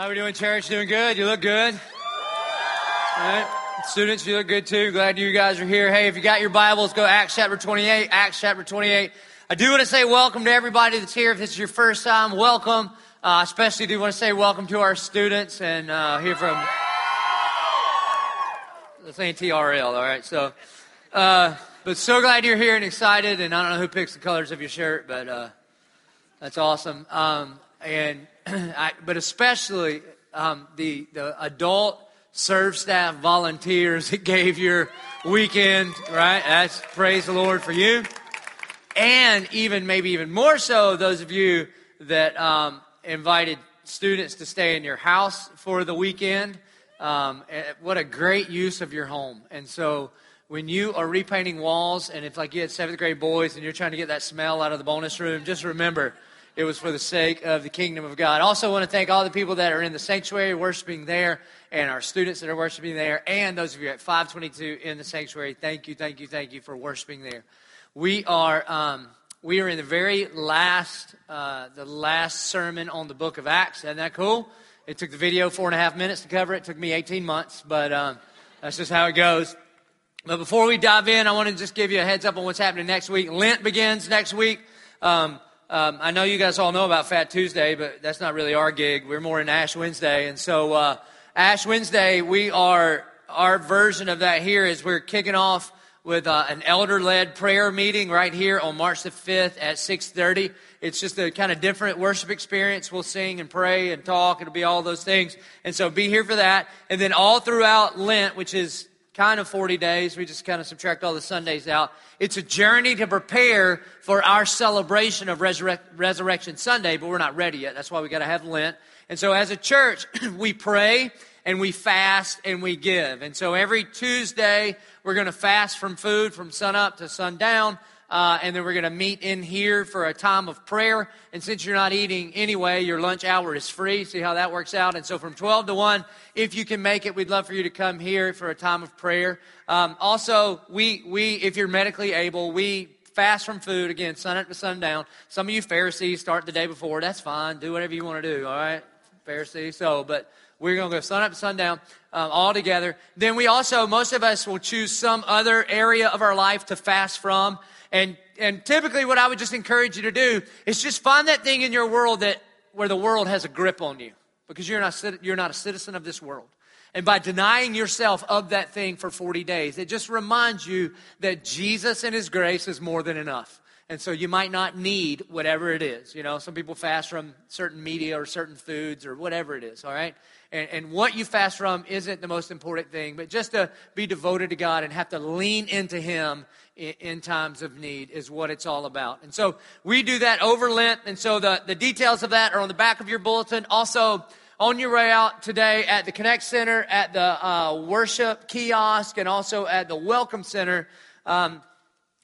How are we doing, church? Doing good? You look good. All right. Students, you look good too. Glad you guys are here. Hey, if you got your Bibles, go Acts chapter 28. Acts chapter 28. I do want to say welcome to everybody that's here. If this is your first time, welcome. Uh, especially do want to say welcome to our students and uh, hear from. This ain't TRL, all right? So, uh, but so glad you're here and excited. And I don't know who picks the colors of your shirt, but uh, that's awesome. Um, and I, but especially um, the the adult serve staff volunteers that gave your weekend, right? That's praise the Lord for you. And even maybe even more so, those of you that um, invited students to stay in your house for the weekend. Um, eh, what a great use of your home. And so when you are repainting walls, and if like you had seventh grade boys and you're trying to get that smell out of the bonus room, just remember it was for the sake of the kingdom of God. I Also, want to thank all the people that are in the sanctuary worshiping there, and our students that are worshiping there, and those of you at 522 in the sanctuary. Thank you, thank you, thank you for worshiping there. We are um, we are in the very last uh, the last sermon on the book of Acts. Isn't that cool? It took the video four and a half minutes to cover it. it took me 18 months, but um, that's just how it goes. But before we dive in, I want to just give you a heads up on what's happening next week. Lent begins next week. Um, um, I know you guys all know about Fat Tuesday, but that's not really our gig. We're more in Ash Wednesday. And so, uh, Ash Wednesday, we are, our version of that here is we're kicking off with uh, an elder-led prayer meeting right here on March the 5th at 6.30. It's just a kind of different worship experience. We'll sing and pray and talk. It'll be all those things. And so be here for that. And then all throughout Lent, which is kind of 40 days. We just kind of subtract all the Sundays out. It's a journey to prepare for our celebration of Resurrect, Resurrection Sunday, but we're not ready yet. That's why we got to have Lent. And so as a church, we pray and we fast and we give. And so every Tuesday, we're going to fast from food from sunup to sundown. Uh, and then we're going to meet in here for a time of prayer. And since you're not eating anyway, your lunch hour is free. See how that works out? And so from 12 to 1, if you can make it, we'd love for you to come here for a time of prayer. Um, also, we, we, if you're medically able, we fast from food again, sun up to sundown. Some of you Pharisees start the day before. That's fine. Do whatever you want to do, all right? Pharisee. So, but we're going to go sun up to sundown um, all together. Then we also, most of us will choose some other area of our life to fast from. And, and typically what I would just encourage you to do is just find that thing in your world that, where the world has a grip on you because you're not, you're not a citizen of this world. And by denying yourself of that thing for 40 days, it just reminds you that Jesus and His grace is more than enough. And so you might not need whatever it is. You know, some people fast from certain media or certain foods or whatever it is, all right? And, and what you fast from isn't the most important thing, but just to be devoted to God and have to lean into Him in, times of need is what it's all about. And so we do that over Lent. And so the, the details of that are on the back of your bulletin. Also, on your way out today at the Connect Center, at the uh, worship kiosk, and also at the Welcome Center, um,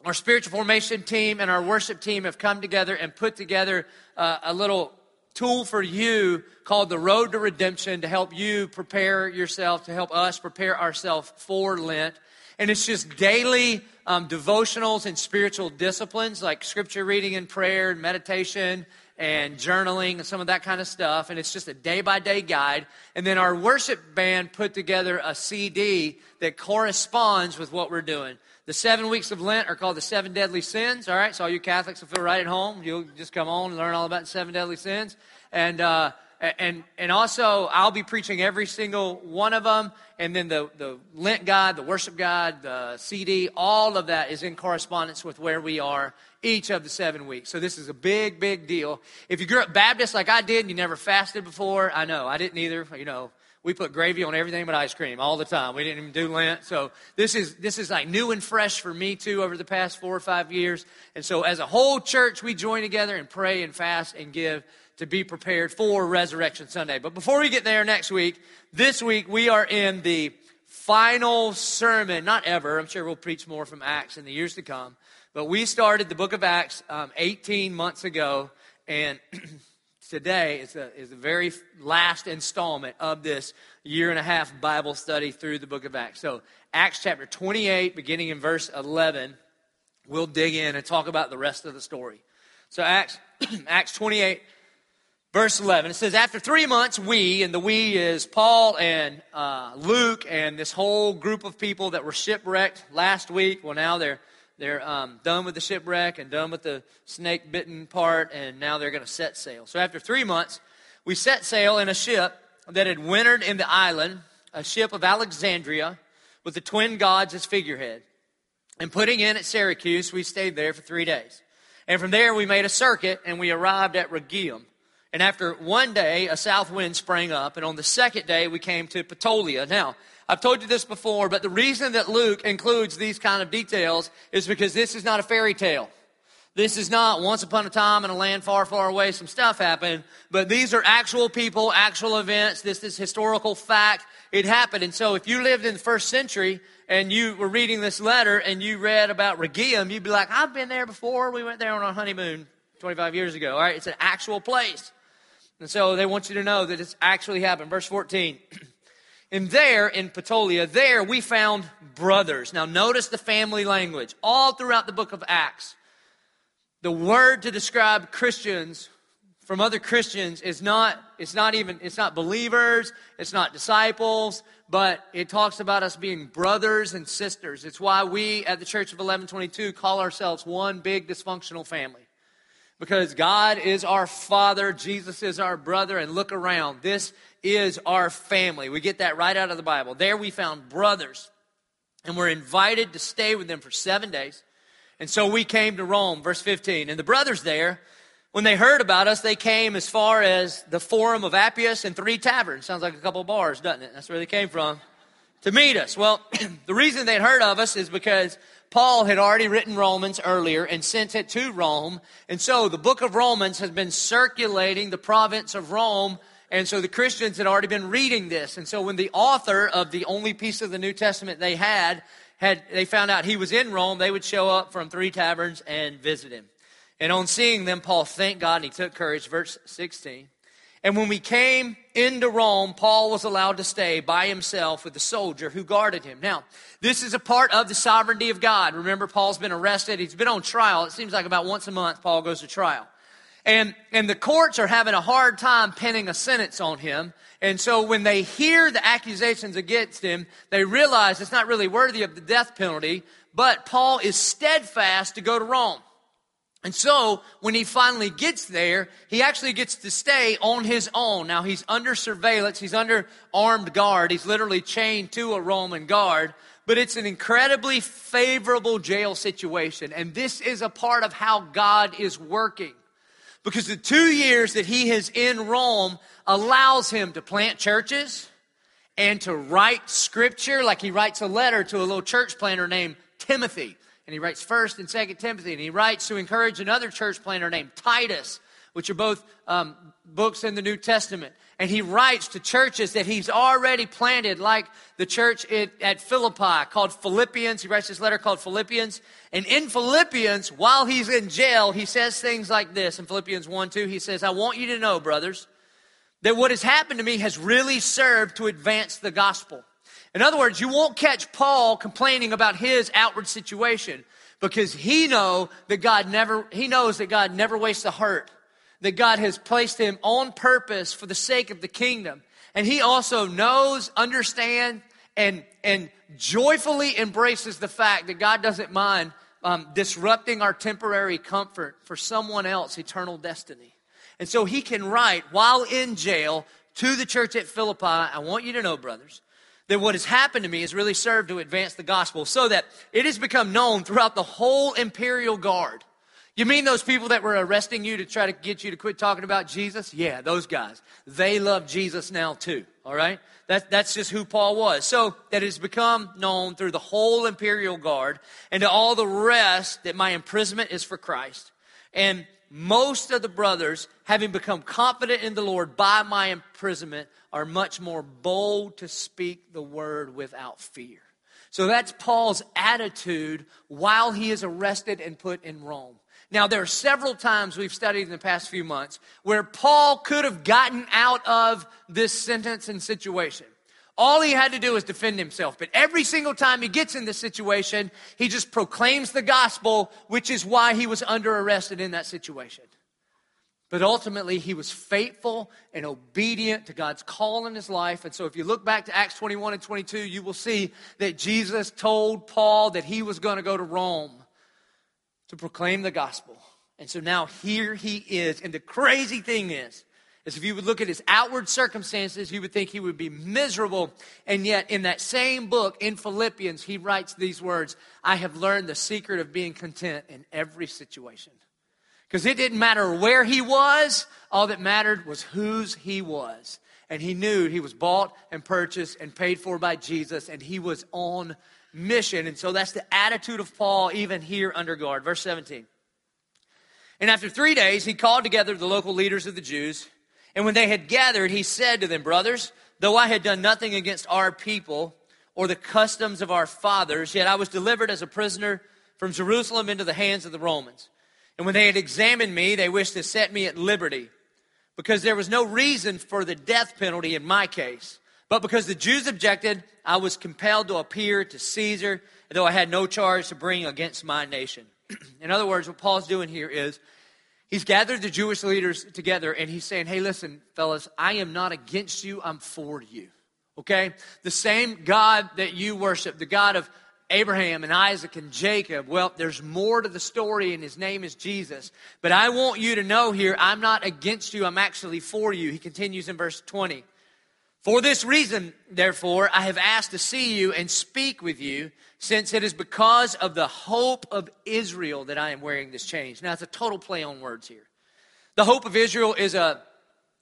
our spiritual formation team and our worship team have come together and put together uh, a little tool for you called the Road to Redemption to help you prepare yourself, to help us prepare ourselves for Lent. And it's just daily um, devotionals and spiritual disciplines like scripture reading and prayer and meditation and journaling and some of that kind of stuff. And it's just a day by day guide. And then our worship band put together a CD that corresponds with what we're doing. The seven weeks of Lent are called the seven deadly sins. All right, so all you Catholics will feel right at home. You'll just come on and learn all about the seven deadly sins. And uh, and and also I'll be preaching every single one of them. And then the the Lent guide, the worship guide, the CD, all of that is in correspondence with where we are each of the seven weeks. So this is a big, big deal. If you grew up Baptist like I did and you never fasted before, I know I didn't either. You know, we put gravy on everything but ice cream all the time. We didn't even do Lent. So this is, this is like new and fresh for me too over the past four or five years. And so as a whole church, we join together and pray and fast and give to be prepared for Resurrection Sunday. But before we get there next week, this week we are in the final sermon, not ever. I'm sure we'll preach more from Acts in the years to come. But we started the book of Acts um, 18 months ago. And today is the, is the very last installment of this year and a half Bible study through the book of Acts. So, Acts chapter 28, beginning in verse 11, we'll dig in and talk about the rest of the story. So, Acts, Acts 28, verse 11. It says, After three months, we, and the we is Paul and uh, Luke and this whole group of people that were shipwrecked last week. Well, now they're, they're um, done with the shipwreck and done with the snake bitten part, and now they're going to set sail. So after three months, we set sail in a ship that had wintered in the island, a ship of Alexandria with the twin gods as figurehead. And putting in at Syracuse, we stayed there for three days. And from there, we made a circuit and we arrived at Rhegium. And after one day, a south wind sprang up. And on the second day, we came to Puteoli. Now, I've told you this before, but the reason that Luke includes these kind of details is because this is not a fairy tale. This is not once upon a time in a land far, far away, some stuff happened, but these are actual people, actual events. This is historical fact. It happened. And so if you lived in the first century and you were reading this letter and you read about Rhegium, you'd be like, I've been there before. We went there on our honeymoon 25 years ago. All right. It's an actual place. And so they want you to know that it's actually happened. Verse 14. And there in Puteoli, there we found brothers. Now notice the family language all throughout the book of Acts the word to describe Christians from other Christians is not, it's not even, it's not believers, it's not disciples, but it talks about us being brothers and sisters. It's why we at the Church of 1122 call ourselves one big dysfunctional family. Because God is our Father, Jesus is our brother, and look around. This is our family. We get that right out of the Bible. There we found brothers, and we're invited to stay with them for seven days. And so we came to Rome, verse 15. And the brothers there, when they heard about us, they came as far as the Forum of Appius and three taverns. Sounds like a couple bars, doesn't it? That's where they came from to meet us. Well, the reason they'd heard of us is because Paul had already written Romans earlier and sent it to Rome. And so the book of Romans has been circulating the province of Rome. And so the Christians had already been reading this. And so when the author of the only piece of the New Testament they had had they found out he was in Rome, they would show up from three taverns and visit him. And on seeing them, Paul thanked God and he took courage. Verse 16. And when we came into Rome, Paul was allowed to stay by himself with the soldier who guarded him. Now, this is a part of the sovereignty of God. Remember, Paul's been arrested. He's been on trial. It seems like about once a month, Paul goes to trial. And, and the courts are having a hard time pinning a sentence on him and so when they hear the accusations against him, they realize it's not really worthy of the death penalty, but Paul is steadfast to go to Rome. And so when he finally gets there, he actually gets to stay on his own. Now he's under surveillance, he's under armed guard, he's literally chained to a Roman guard, but it's an incredibly favorable jail situation. And this is a part of how God is working. Because the two years that he is in Rome allows him to plant churches and to write scripture, like he writes a letter to a little church planter named Timothy. And he writes first and second Timothy, and he writes to encourage another church planter named Titus, which are both um, books in the New Testament. And he writes to churches that he's already planted, like the church at Philippi called Philippians. He writes this letter called Philippians. And in Philippians, while he's in jail, he says things like this. In Philippians 1 2, he says, I want you to know, brothers, that what has happened to me has really served to advance the gospel. In other words, you won't catch Paul complaining about his outward situation because he know that God never he knows that God never wastes a hurt that God has placed him on purpose for the sake of the kingdom. And he also knows, understands, and, and joyfully embraces the fact that God doesn't mind um, disrupting our temporary comfort for someone else eternal destiny. And so he can write while in jail to the church at Philippi, I want you to know, brothers, that what has happened to me has really served to advance the gospel so that it has become known throughout the whole imperial guard you mean those people that were arresting you to try to get you to quit talking about Jesus? Yeah, those guys. They love Jesus now too, all right? That, that's just who Paul was. So that has become known through the whole imperial guard and to all the rest that my imprisonment is for Christ. And most of the brothers, having become confident in the Lord by my imprisonment, are much more bold to speak the word without fear. So that's Paul's attitude while he is arrested and put in Rome. Now, there are several times we've studied in the past few months where Paul could have gotten out of this sentence and situation. All he had to do was defend himself. But every single time he gets in this situation, he just proclaims the gospel, which is why he was under arrested in that situation. But ultimately, he was faithful and obedient to God's call in his life. And so, if you look back to Acts 21 and 22, you will see that Jesus told Paul that he was going to go to Rome to proclaim the gospel. And so now here he is. And the crazy thing is, is if you would look at his outward circumstances, you would think he would be miserable. And yet, in that same book, in Philippians, he writes these words I have learned the secret of being content in every situation. Because it didn't matter where he was, all that mattered was whose he was. And he knew he was bought and purchased and paid for by Jesus, and he was on mission. And so that's the attitude of Paul, even here under guard. Verse 17. And after three days, he called together the local leaders of the Jews. And when they had gathered, he said to them, Brothers, though I had done nothing against our people or the customs of our fathers, yet I was delivered as a prisoner from Jerusalem into the hands of the Romans. And when they had examined me, they wished to set me at liberty, because there was no reason for the death penalty in my case. But because the Jews objected, I was compelled to appear to Caesar, though I had no charge to bring against my nation. in other words, what Paul's doing here is he's gathered the Jewish leaders together and he's saying, Hey, listen, fellas, I am not against you, I'm for you. Okay? The same God that you worship, the God of Abraham and Isaac and Jacob. Well, there's more to the story, and his name is Jesus. But I want you to know here, I'm not against you, I'm actually for you. He continues in verse 20. For this reason, therefore, I have asked to see you and speak with you, since it is because of the hope of Israel that I am wearing this change. Now, it's a total play on words here. The hope of Israel is a,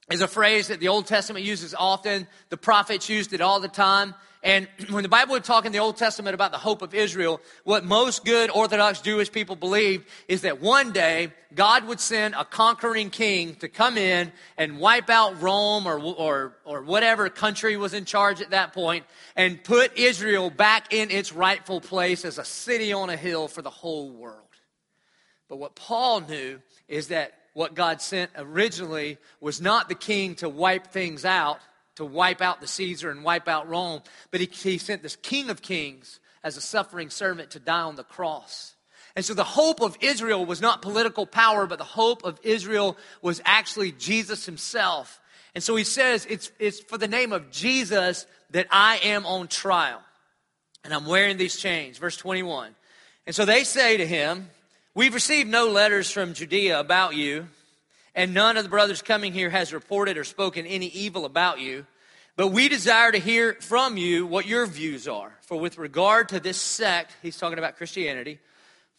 is a phrase that the Old Testament uses often. The prophets used it all the time. And when the Bible would talk in the Old Testament about the hope of Israel, what most good Orthodox Jewish people believed is that one day God would send a conquering king to come in and wipe out Rome or, or, or whatever country was in charge at that point and put Israel back in its rightful place as a city on a hill for the whole world. But what Paul knew is that what God sent originally was not the king to wipe things out to wipe out the Caesar and wipe out Rome, but he, he sent this King of Kings as a suffering servant to die on the cross. And so the hope of Israel was not political power, but the hope of Israel was actually Jesus himself. And so he says, it's, it's for the name of Jesus that I am on trial. And I'm wearing these chains. Verse 21. And so they say to him, We've received no letters from Judea about you and none of the brothers coming here has reported or spoken any evil about you. But we desire to hear from you what your views are. For with regard to this sect, he's talking about Christianity.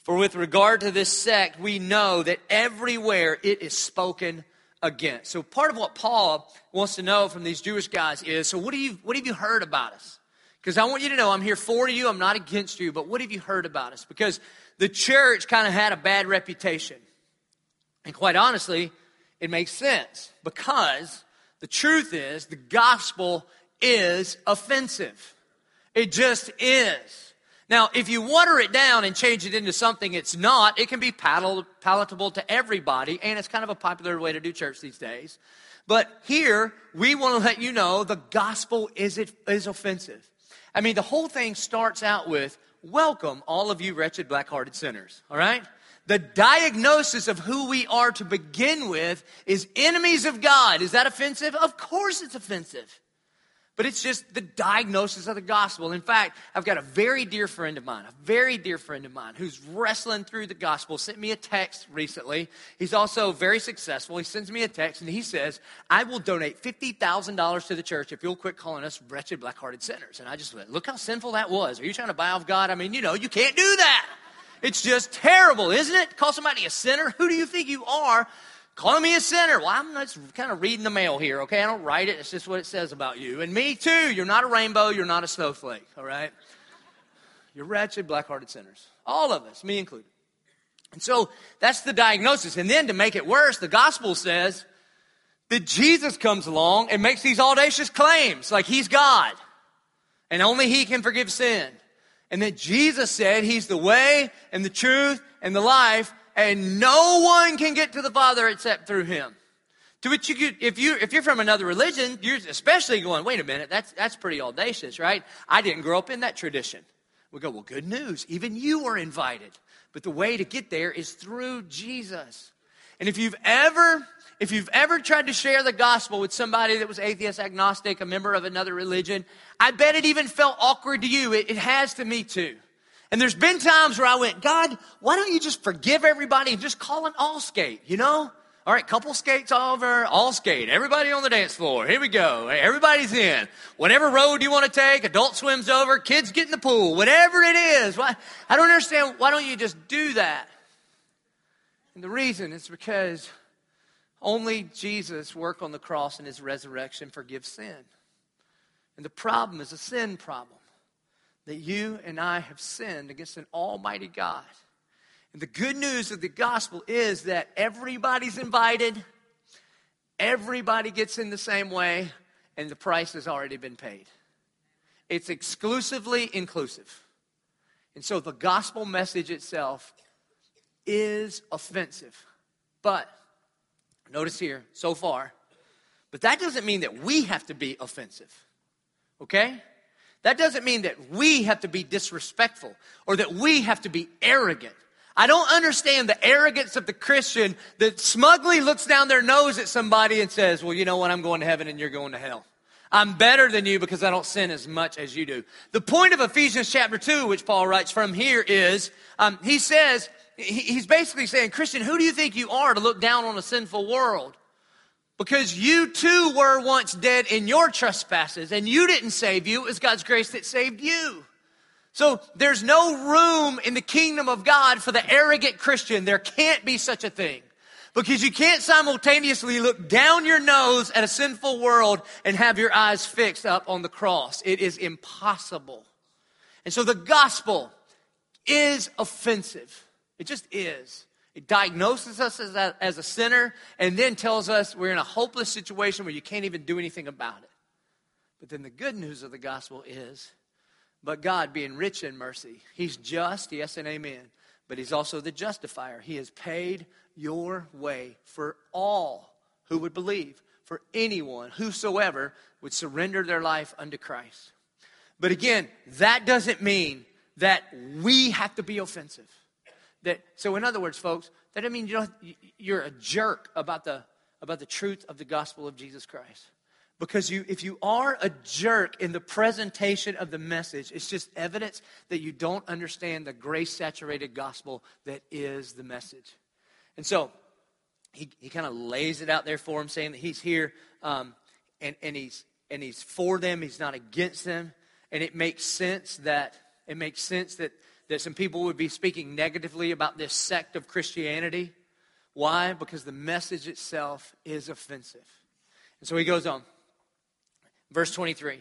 For with regard to this sect, we know that everywhere it is spoken against. So part of what Paul wants to know from these Jewish guys is, so what, do you, what have you heard about us? Because I want you to know I'm here for you, I'm not against you, but what have you heard about us? Because the church kind of had a bad reputation. And quite honestly, it makes sense because the truth is the gospel is offensive. It just is. Now, if you water it down and change it into something it's not, it can be palatable to everybody, and it's kind of a popular way to do church these days. But here, we want to let you know the gospel is, is offensive. I mean, the whole thing starts out with, Welcome, all of you wretched, black hearted sinners, all right? The diagnosis of who we are to begin with is enemies of God. Is that offensive? Of course it's offensive. But it's just the diagnosis of the gospel. In fact, I've got a very dear friend of mine, a very dear friend of mine who's wrestling through the gospel, sent me a text recently. He's also very successful. He sends me a text and he says, I will donate $50,000 to the church if you'll quit calling us wretched, black hearted sinners. And I just went, look how sinful that was. Are you trying to buy off God? I mean, you know, you can't do that. It's just terrible, isn't it? Call somebody a sinner? Who do you think you are? Calling me a sinner. Well, I'm just kind of reading the mail here, okay? I don't write it. It's just what it says about you. And me too. You're not a rainbow. You're not a snowflake, all right? You're wretched, black hearted sinners. All of us, me included. And so that's the diagnosis. And then to make it worse, the gospel says that Jesus comes along and makes these audacious claims like he's God and only he can forgive sin and that Jesus said he's the way and the truth and the life, and no one can get to the Father except through him. To which you could, if you if you're from another religion, you're especially going, wait a minute, that's that's pretty audacious, right? I didn't grow up in that tradition. We go, well, good news. Even you are invited. But the way to get there is through Jesus. And if you've ever if you've ever tried to share the gospel with somebody that was atheist, agnostic, a member of another religion, I bet it even felt awkward to you. It, it has to me too. And there's been times where I went, God, why don't you just forgive everybody and just call an all skate, you know? All right, couple skates over, all skate. Everybody on the dance floor. Here we go. Everybody's in. Whatever road you want to take, adult swims over, kids get in the pool, whatever it is. Why, I don't understand. Why don't you just do that? And the reason is because only Jesus' work on the cross and his resurrection forgives sin. And the problem is a sin problem that you and I have sinned against an almighty God. And the good news of the gospel is that everybody's invited, everybody gets in the same way, and the price has already been paid. It's exclusively inclusive. And so the gospel message itself is offensive. But notice here, so far, but that doesn't mean that we have to be offensive. Okay? That doesn't mean that we have to be disrespectful or that we have to be arrogant. I don't understand the arrogance of the Christian that smugly looks down their nose at somebody and says, Well, you know what? I'm going to heaven and you're going to hell. I'm better than you because I don't sin as much as you do. The point of Ephesians chapter 2, which Paul writes from here, is um, he says, he's basically saying, Christian, who do you think you are to look down on a sinful world? Because you too were once dead in your trespasses, and you didn't save you. It was God's grace that saved you. So there's no room in the kingdom of God for the arrogant Christian. There can't be such a thing. Because you can't simultaneously look down your nose at a sinful world and have your eyes fixed up on the cross. It is impossible. And so the gospel is offensive. It just is. It diagnoses us as a, as a sinner and then tells us we're in a hopeless situation where you can't even do anything about it. But then the good news of the gospel is but God, being rich in mercy, He's just, yes and amen, but He's also the justifier. He has paid your way for all who would believe, for anyone, whosoever would surrender their life unto Christ. But again, that doesn't mean that we have to be offensive. That, so, in other words, folks, that doesn't mean you you're a jerk about the, about the truth of the gospel of Jesus Christ. Because you, if you are a jerk in the presentation of the message, it's just evidence that you don't understand the grace saturated gospel that is the message. And so he, he kind of lays it out there for him, saying that he's here um, and, and, he's, and he's for them, he's not against them. And it makes sense that it makes sense that, that some people would be speaking negatively about this sect of Christianity. Why? Because the message itself is offensive. And so he goes on. Verse 23.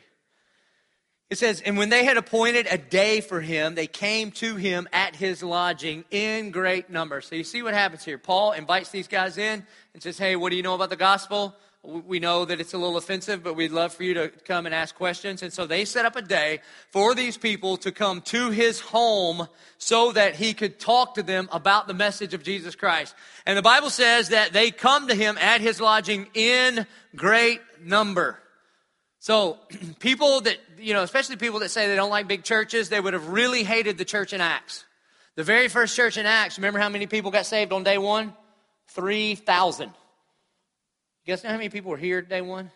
It says, And when they had appointed a day for him, they came to him at his lodging in great numbers. So you see what happens here. Paul invites these guys in and says, Hey, what do you know about the gospel? We know that it's a little offensive, but we'd love for you to come and ask questions. And so they set up a day for these people to come to his home so that he could talk to them about the message of Jesus Christ. And the Bible says that they come to him at his lodging in great number. So, people that, you know, especially people that say they don't like big churches, they would have really hated the church in Acts. The very first church in Acts, remember how many people got saved on day one? 3,000. Guys how many people were here day one?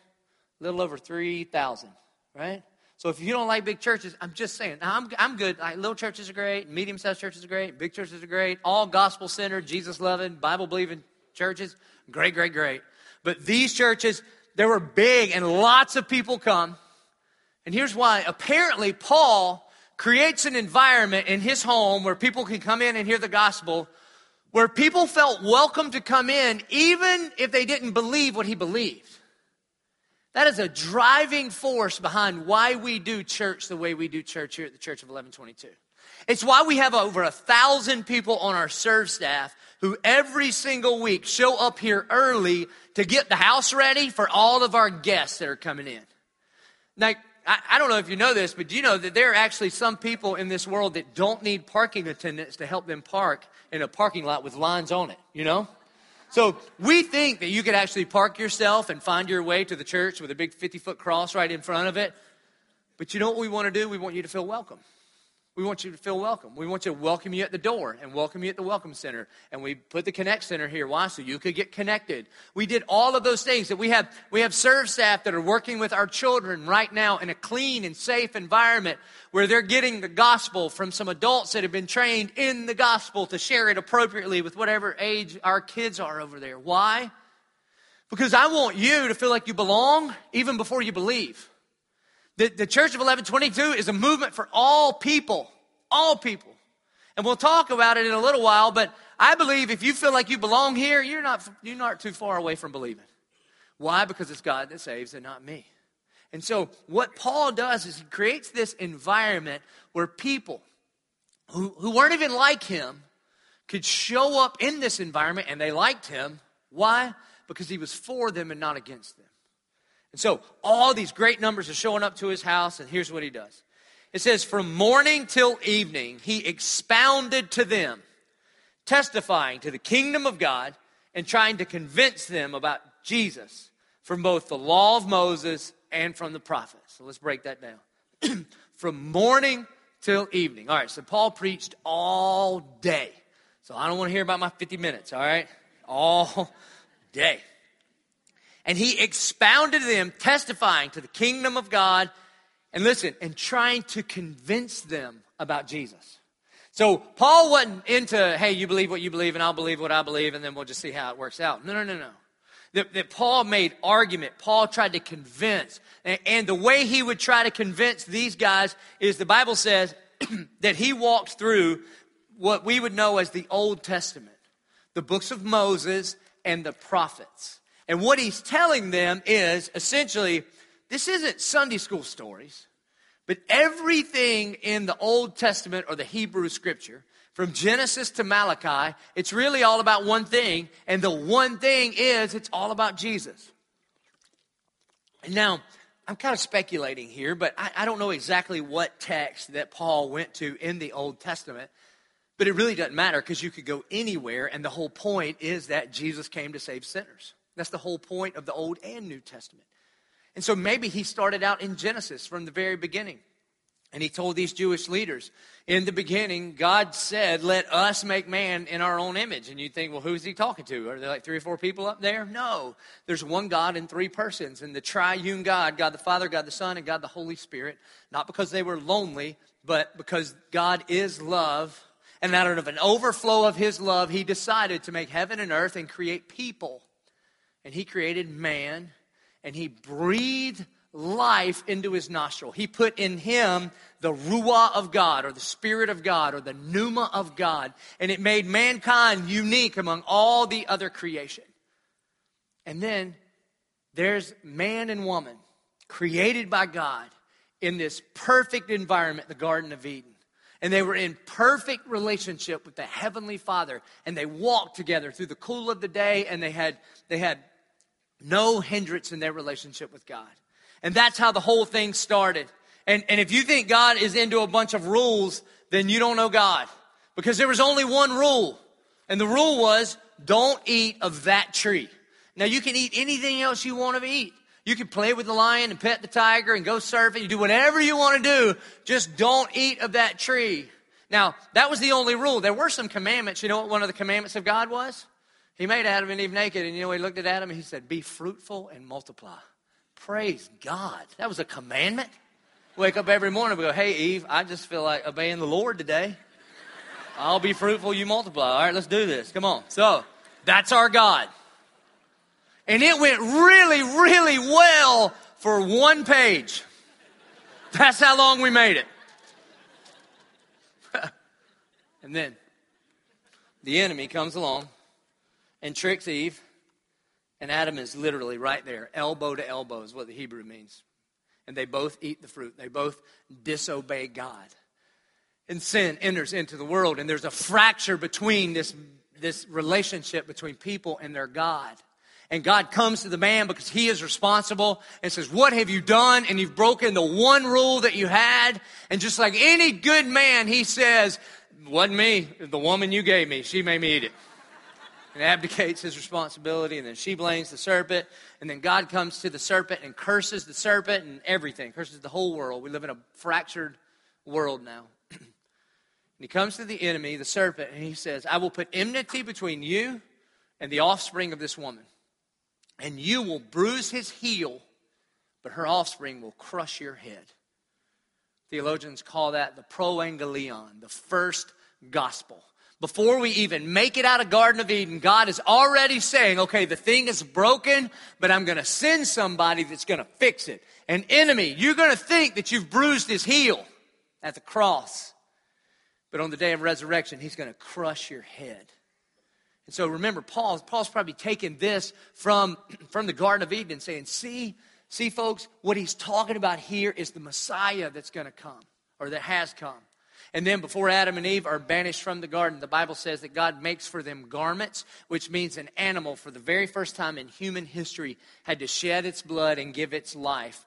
A little over 3,000, right? So if you don't like big churches, I'm just saying, I'm, I'm good. Like, little churches are great, medium sized churches are great, big churches are great, all gospel centered, Jesus loving, Bible believing churches, great, great, great. But these churches, they were big and lots of people come. And here's why. Apparently, Paul creates an environment in his home where people can come in and hear the gospel, where people felt welcome to come in even if they didn't believe what he believed. That is a driving force behind why we do church the way we do church here at the Church of 1122. It's why we have over a thousand people on our serve staff who every single week show up here early to get the house ready for all of our guests that are coming in. Now, I, I don't know if you know this, but do you know that there are actually some people in this world that don't need parking attendants to help them park in a parking lot with lines on it, you know? So we think that you could actually park yourself and find your way to the church with a big 50 foot cross right in front of it. But you know what we want to do? We want you to feel welcome. We want you to feel welcome. We want you to welcome you at the door and welcome you at the Welcome Center. And we put the Connect Center here. Why? So you could get connected. We did all of those things. That we have we have serve staff that are working with our children right now in a clean and safe environment where they're getting the gospel from some adults that have been trained in the gospel to share it appropriately with whatever age our kids are over there. Why? Because I want you to feel like you belong even before you believe. The, the Church of 1122 is a movement for all people, all people. And we'll talk about it in a little while, but I believe if you feel like you belong here, you're not, you're not too far away from believing. Why? Because it's God that saves and not me. And so, what Paul does is he creates this environment where people who, who weren't even like him could show up in this environment and they liked him. Why? Because he was for them and not against them. And so all these great numbers are showing up to his house, and here's what he does. It says, From morning till evening, he expounded to them, testifying to the kingdom of God and trying to convince them about Jesus from both the law of Moses and from the prophets. So let's break that down. from morning till evening. All right, so Paul preached all day. So I don't want to hear about my 50 minutes, all right? All day. And he expounded them, testifying to the kingdom of God, and listen, and trying to convince them about Jesus. So Paul wasn't into, hey, you believe what you believe, and I'll believe what I believe, and then we'll just see how it works out. No, no, no, no. That, that Paul made argument. Paul tried to convince. And, and the way he would try to convince these guys is the Bible says that he walked through what we would know as the Old Testament, the books of Moses and the prophets. And what he's telling them is essentially this isn't Sunday school stories, but everything in the Old Testament or the Hebrew scripture, from Genesis to Malachi, it's really all about one thing. And the one thing is it's all about Jesus. And now, I'm kind of speculating here, but I, I, don't know exactly what text that Paul went to in the Old Testament. But it really doesn't matter because you could go anywhere, and the whole point is that Jesus came to save sinners. That's the whole point of the Old and New Testament. And so maybe he started out in Genesis from the very beginning. And he told these Jewish leaders, in the beginning, God said, Let us make man in our own image. And you think, well, who's he talking to? Are there like three or four people up there? No. There's one God in three persons, and the triune God, God the Father, God the Son, and God the Holy Spirit, not because they were lonely, but because God is love. And out of an overflow of his love, he decided to make heaven and earth and create people and he created man and he breathed life into his nostril. He put in him the Ruah of God or the Spirit of God or the Pneuma of God. And it made mankind unique among all the other creation. And then there's man and woman created by God in this perfect environment, the Garden of Eden. And they were in perfect relationship with the Heavenly Father. And they walked together through the cool of the day and they had, they had no hindrance in their relationship with God. And that's how the whole thing started. And, and if you think God is into a bunch of rules, then you don't know God. Because there was only one rule. And the rule was don't eat of that tree. Now you can eat anything else you want to eat. You can play with the lion and pet the tiger and go surfing. You do whatever you want to do. Just don't eat of that tree. Now, that was the only rule. There were some commandments. You know what one of the commandments of God was? He made Adam and Eve naked, and you know, he looked at Adam and he said, Be fruitful and multiply. Praise God. That was a commandment. Wake up every morning and go, Hey, Eve, I just feel like obeying the Lord today. I'll be fruitful, you multiply. All right, let's do this. Come on. So, that's our God. And it went really, really well for one page. That's how long we made it. and then the enemy comes along and tricks Eve. And Adam is literally right there, elbow to elbow, is what the Hebrew means. And they both eat the fruit, they both disobey God. And sin enters into the world, and there's a fracture between this, this relationship between people and their God. And God comes to the man because he is responsible and says, What have you done? And you've broken the one rule that you had. And just like any good man, he says, Wasn't me, the woman you gave me. She made me eat it and abdicates his responsibility, and then she blames the serpent, and then God comes to the serpent and curses the serpent and everything, curses the whole world. We live in a fractured world now. he comes to the enemy, the serpent, and he says, I will put enmity between you and the offspring of this woman. And you will bruise his heel, but her offspring will crush your head. Theologians call that the protoevangelium, the first gospel. Before we even make it out of Garden of Eden, God is already saying, okay, the thing is broken, but I'm going to send somebody that's going to fix it. An enemy, you're going to think that you've bruised his heel at the cross. But on the day of resurrection, he's going to crush your head. And so remember, Paul, Paul's probably taking this from, from the Garden of Eden saying, see, see, folks, what he's talking about here is the Messiah that's going to come, or that has come. And then before Adam and Eve are banished from the garden, the Bible says that God makes for them garments, which means an animal for the very first time in human history had to shed its blood and give its life.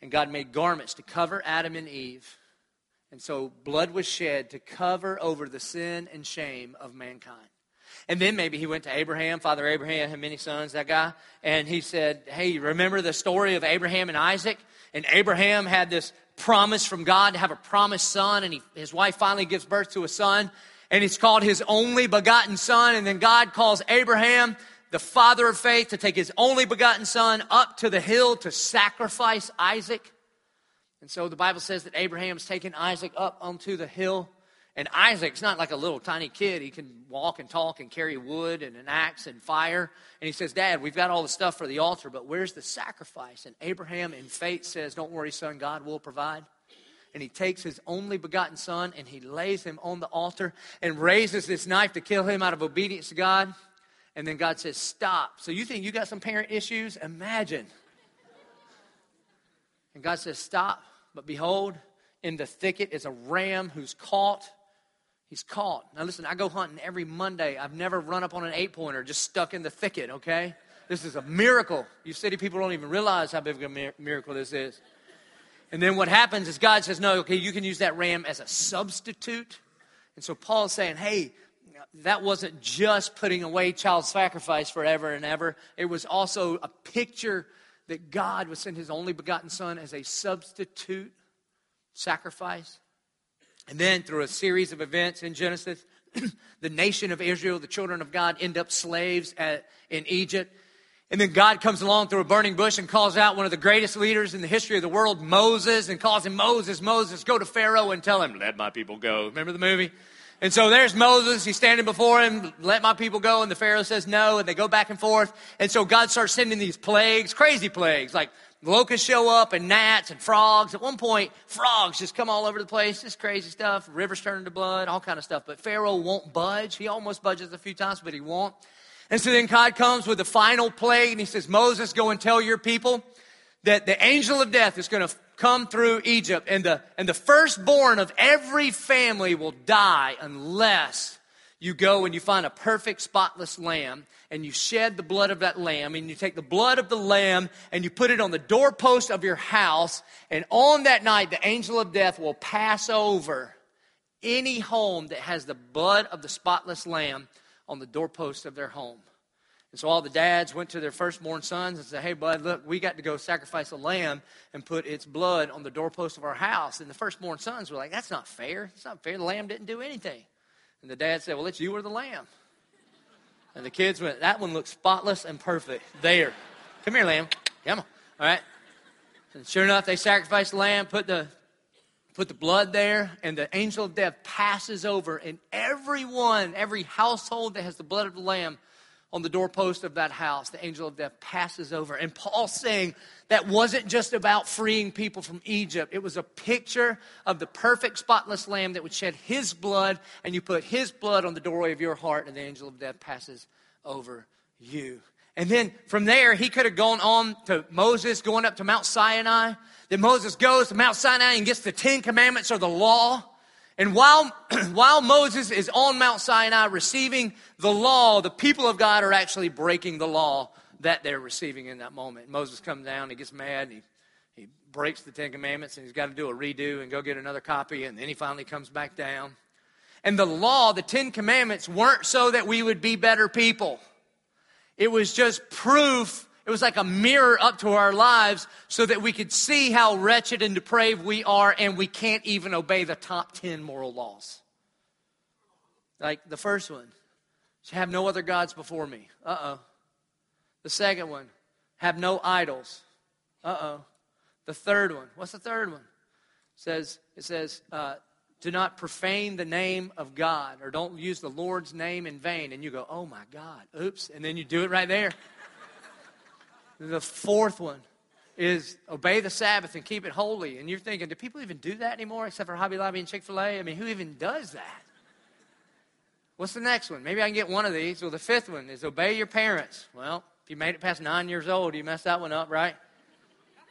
And God made garments to cover Adam and Eve. And so blood was shed to cover over the sin and shame of mankind. And then maybe he went to Abraham, Father Abraham had many sons, that guy, and he said, Hey, remember the story of Abraham and Isaac? And Abraham had this promise from God to have a promised son, and he, his wife finally gives birth to a son, and he's called his only begotten son. And then God calls Abraham, the father of faith, to take his only begotten son up to the hill to sacrifice Isaac. And so the Bible says that Abraham's taken Isaac up onto the hill and Isaac's not like a little tiny kid. He can walk and talk and carry wood and an axe and fire. And he says, Dad, we've got all the stuff for the altar, but where's the sacrifice? And Abraham, in faith, says, Don't worry, son, God will provide. And he takes his only begotten son and he lays him on the altar and raises this knife to kill him out of obedience to God. And then God says, Stop. So you think you got some parent issues? Imagine. And God says, Stop. But behold, in the thicket is a ram who's caught He's caught. Now, listen, I go hunting every Monday. I've never run up on an eight pointer just stuck in the thicket, okay? This is a miracle. You city people don't even realize how big a miracle this is. And then what happens is God says, no, okay, you can use that ram as a substitute. And so Paul's saying, hey, that wasn't just putting away child sacrifice forever and ever. It was also a picture that God would send his only begotten son as a substitute sacrifice. And then through a series of events in Genesis, the nation of Israel, the children of God, end up slaves at, in Egypt. And then God comes along through a burning bush and calls out one of the greatest leaders in the history of the world, Moses, and calls him Moses, Moses, go to Pharaoh and tell him, let my people go. Remember the movie? And so there's Moses. He's standing before him, let my people go. And the Pharaoh says no. And they go back and forth. And so God starts sending these plagues, crazy plagues, like locusts show up and gnats and frogs. At one point, frogs just come all over the place. Just crazy stuff. Rivers turn into blood, all kind of stuff. But Pharaoh won't budge. He almost budges a few times, but he won't. And so then God comes with the final plague and he says, Moses, go and tell your people that the angel of death is going to come through Egypt and the, and the firstborn of every family will die unless you go and you find a perfect, spotless lamb, and you shed the blood of that lamb, and you take the blood of the lamb and you put it on the doorpost of your house, and on that night, the angel of death will pass over any home that has the blood of the spotless lamb on the doorpost of their home. And so all the dads went to their firstborn sons and said, Hey, bud, look, we got to go sacrifice a lamb and put its blood on the doorpost of our house. And the firstborn sons were like, That's not fair. It's not fair. The lamb didn't do anything. And the dad said, Well, it's you or the lamb. And the kids went, That one looks spotless and perfect. There. Come here, lamb. Come on. All right. And sure enough, they sacrificed the lamb, put the put the blood there, and the angel of death passes over, and everyone, every household that has the blood of the lamb on the doorpost of that house, the angel of death passes over. And Paul's saying that wasn't just about freeing people from Egypt, it was a picture of the perfect, spotless lamb that would shed his blood, and you put his blood on the doorway of your heart, and the angel of death passes over you. And then from there, he could have gone on to Moses going up to Mount Sinai. Then Moses goes to Mount Sinai and gets the Ten Commandments or the law. And while, while Moses is on Mount Sinai receiving the law, the people of God are actually breaking the law that they're receiving in that moment. Moses comes down, he gets mad, and he, he breaks the Ten Commandments, and he's got to do a redo and go get another copy, and then he finally comes back down. And the law, the Ten Commandments, weren't so that we would be better people. It was just proof it was like a mirror up to our lives so that we could see how wretched and depraved we are and we can't even obey the top 10 moral laws. Like the first one, have no other gods before me. Uh oh. The second one, have no idols. Uh oh. The third one, what's the third one? It says it says, uh, do not profane the name of God, or don't use the Lord's name in vain. And you go, oh my God, oops, and then you do it right there. The fourth one is obey the Sabbath and keep it holy. And you're thinking, do people even do that anymore except for Hobby Lobby and Chick fil A? I mean, who even does that? What's the next one? Maybe I can get one of these. Well, the fifth one is obey your parents. Well, if you made it past nine years old, you messed that one up, right?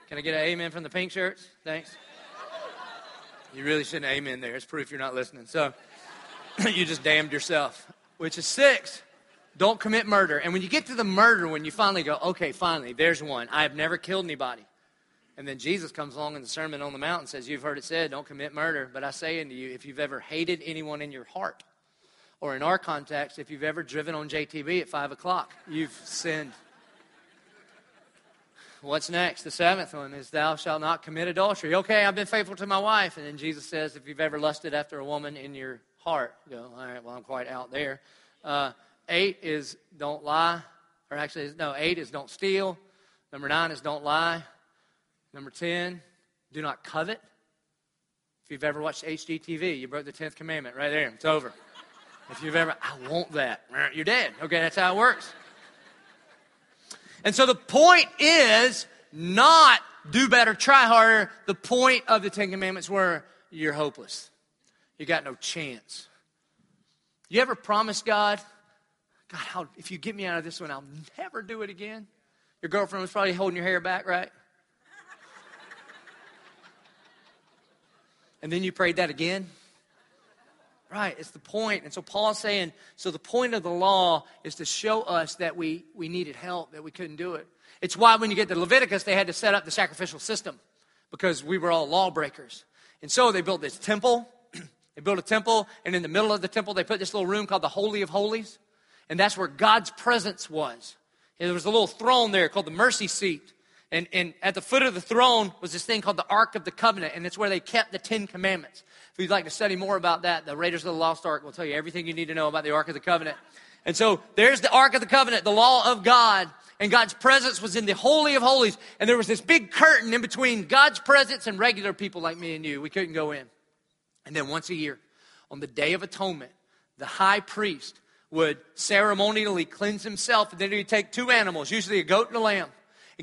Can I get an amen from the pink shirts? Thanks. You really shouldn't amen there. It's proof you're not listening. So you just damned yourself. Which is six. Don't commit murder. And when you get to the murder, when you finally go, okay, finally, there's one. I have never killed anybody. And then Jesus comes along in the Sermon on the Mount and says, You've heard it said, don't commit murder. But I say unto you, if you've ever hated anyone in your heart, or in our context, if you've ever driven on JTB at 5 o'clock, you've sinned. What's next? The seventh one is, Thou shalt not commit adultery. Okay, I've been faithful to my wife. And then Jesus says, If you've ever lusted after a woman in your heart, you go, All right, well, I'm quite out there. Uh, eight is, Don't lie. Or actually, no, eight is, Don't steal. Number nine is, Don't lie. Number 10, Do not covet. If you've ever watched HGTV, you broke the 10th commandment right there. It's over. If you've ever, I want that, you're dead. Okay, that's how it works. And so the point is not do better, try harder. The point of the Ten Commandments were you're hopeless. You got no chance. You ever promise God, God, I'll, if you get me out of this one, I'll never do it again? Your girlfriend was probably holding your hair back, right? And then you prayed that again? Right, it's the point. And so Paul's saying, so the point of the law is to show us that we, we needed help, that we couldn't do it. It's why when you get to Leviticus, they had to set up the sacrificial system because we were all lawbreakers. And so they built this temple. they built a temple, and in the middle of the temple, they put this little room called the Holy of Holies. And that's where God's presence was. And there was a little throne there called the mercy seat. And, and at the foot of the throne was this thing called the Ark of the Covenant, and it's where they kept the Ten Commandments. If you'd like to study more about that, the Raiders of the Lost Ark will tell you everything you need to know about the Ark of the Covenant. And so there's the Ark of the Covenant, the law of God, and God's presence was in the Holy of Holies, and there was this big curtain in between God's presence and regular people like me and you. We couldn't go in. And then once a year, on the Day of Atonement, the high priest would ceremonially cleanse himself, and then he'd take two animals, usually a goat and a lamb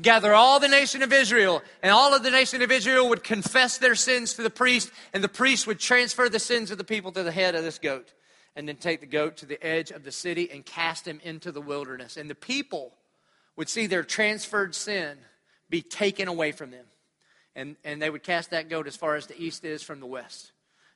gather all the nation of Israel, and all of the nation of Israel would confess their sins to the priest, and the priest would transfer the sins of the people to the head of this goat, and then take the goat to the edge of the city and cast him into the wilderness. And the people would see their transferred sin be taken away from them. And, and they would cast that goat as far as the east is from the west.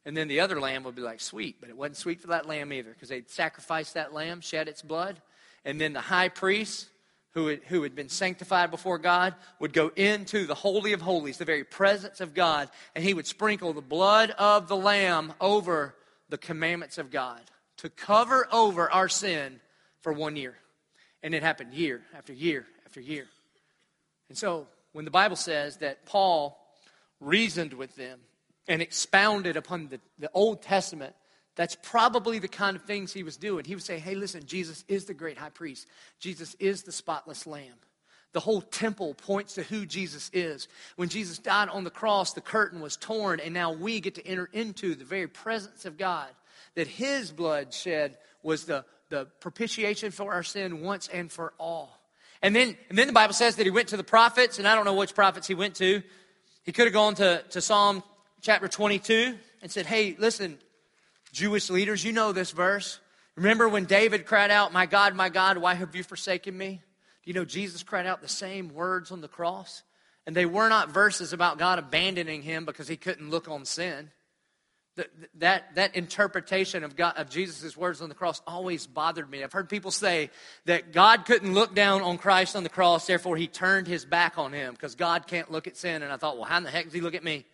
And then the other lamb would be like, sweet, but it wasn't sweet for that lamb either, because they'd sacrificed that lamb, shed its blood. And then the high priest who had, who had been sanctified before God would go into the Holy of Holies, the very presence of God, and he would sprinkle the blood of the Lamb over the commandments of God to cover over our sin for one year. And it happened year after year after year. And so when the Bible says that Paul reasoned with them and expounded upon the, the Old Testament that's probably the kind of things he was doing. He would say, hey, listen, Jesus is the great high priest, Jesus is the spotless lamb. The whole temple points to who Jesus is. When Jesus died on the cross, the curtain was torn, and now we get to enter into the very presence of God. That his blood shed was the, the propitiation for our sin once and for all. And then, and then the Bible says that he went to the prophets, and I don't know which prophets he went to. He could have gone to, to Psalm chapter 22 and said, Hey, listen, Jewish leaders, you know this verse. Remember when David cried out, My God, my God, why have you forsaken me? Do you know Jesus cried out the same words on the cross? And they were not verses about God abandoning him because he couldn't look on sin. That, that, that interpretation of, of Jesus' words on the cross always bothered me. I've heard people say that God couldn't look down on Christ on the cross, therefore he turned his back on him because God can't look at sin. And I thought, well, how in the heck does he look at me?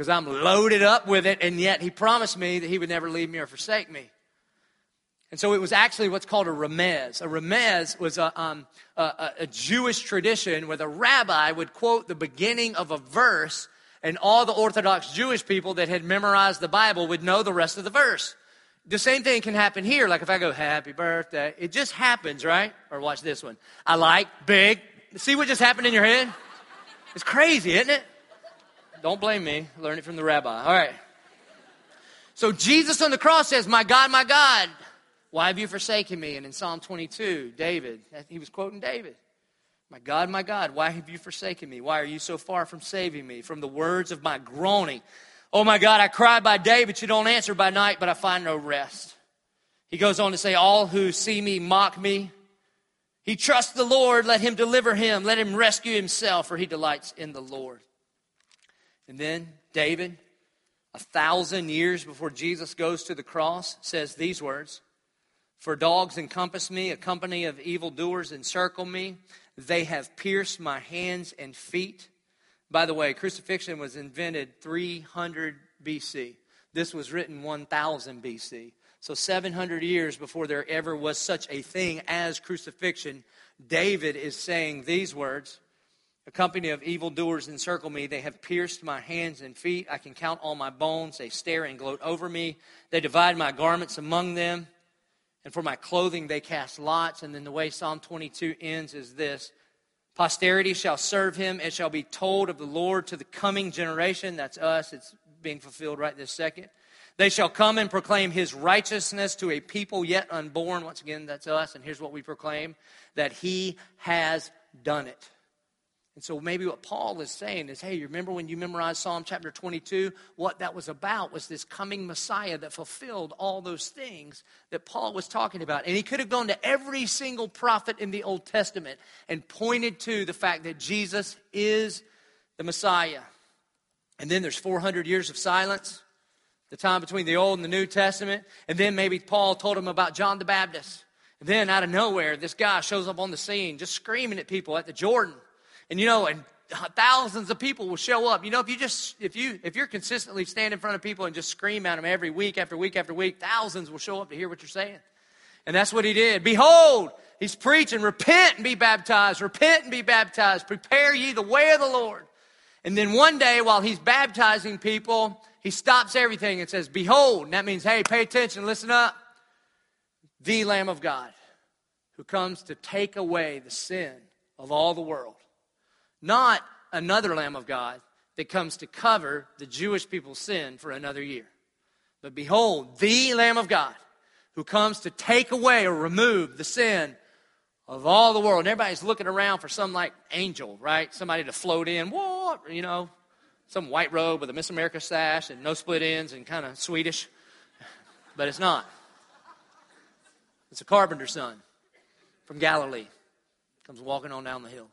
Because I'm loaded up with it, and yet He promised me that He would never leave me or forsake me. And so it was actually what's called a remez. A remez was a, um, a, a Jewish tradition where the rabbi would quote the beginning of a verse, and all the Orthodox Jewish people that had memorized the Bible would know the rest of the verse. the same thing can happen here. Like if I go, happy birthday, it just happens, right? Or watch this one. I like big. See what just happened in your head? It's crazy, isn't it? Don't blame me. Learn it from the rabbi. All right. So Jesus on the cross says, My God, my God, why have you forsaken me? And in Psalm 22, David, he was quoting David. My God, my God, why have you forsaken me? Why are you so far from saving me? From the words of my groaning. Oh my God, I cry by day, but you don't answer by night, but I find no rest. He goes on to say, All who see me mock me. He trusts the Lord, let him deliver him, let him rescue himself, for he delights in the Lord. And then David, a thousand years before Jesus goes to the cross, says these words For dogs encompass me, a company of evildoers encircle me. They have pierced my hands and feet. By the way, crucifixion was invented 300 BC. This was written 1000 BC. So 700 years before there ever was such a thing as crucifixion, David is saying these words A company of evildoers encircle me. They have pierced my hands and feet. I can count all my bones. They stare and gloat over me. They divide my garments among them. And for my clothing they cast lots. And then the way Psalm 22 ends is this Posterity shall serve him. It shall be told of the Lord to the coming generation. That's us. It's being fulfilled right this second. They shall come and proclaim his righteousness to a people yet unborn. Once again, that's us. And here's what we proclaim that he has done it. And so maybe what Paul is saying is, hey, you remember when you memorized Psalm chapter 22? What that was about was this coming Messiah that fulfilled all those things that Paul was talking about. And he could have gone to every single prophet in the Old Testament and pointed to the fact that Jesus is the Messiah. And then there's 400 years of silence, the time between the Old and the New Testament. And then maybe Paul told him about John the Baptist. And then out of nowhere, this guy shows up on the scene just screaming at people at the Jordan and you know, and thousands of people will show up. You know, if you just if you if you're consistently stand in front of people and just scream at them every week after week after week, thousands will show up to hear what you're saying. And that's what he did. Behold, he's preaching, repent and be baptized, repent and be baptized, prepare ye the way of the Lord. And then one day while he's baptizing people, he stops everything and says, Behold, and that means, hey, pay attention, listen up. The Lamb of God who comes to take away the sin of all the world not another Lamb of God that comes to cover the Jewish people's sin for another year. But behold, the Lamb of God who comes to take away or remove the sin of all the world. And everybody's looking around for some like angel, right? Somebody to float in, what, you know, some white robe with a Miss America sash and no split ends and kind of Swedish. But it's not. It's a carpenter's son from Galilee. Comes walking on down the hill.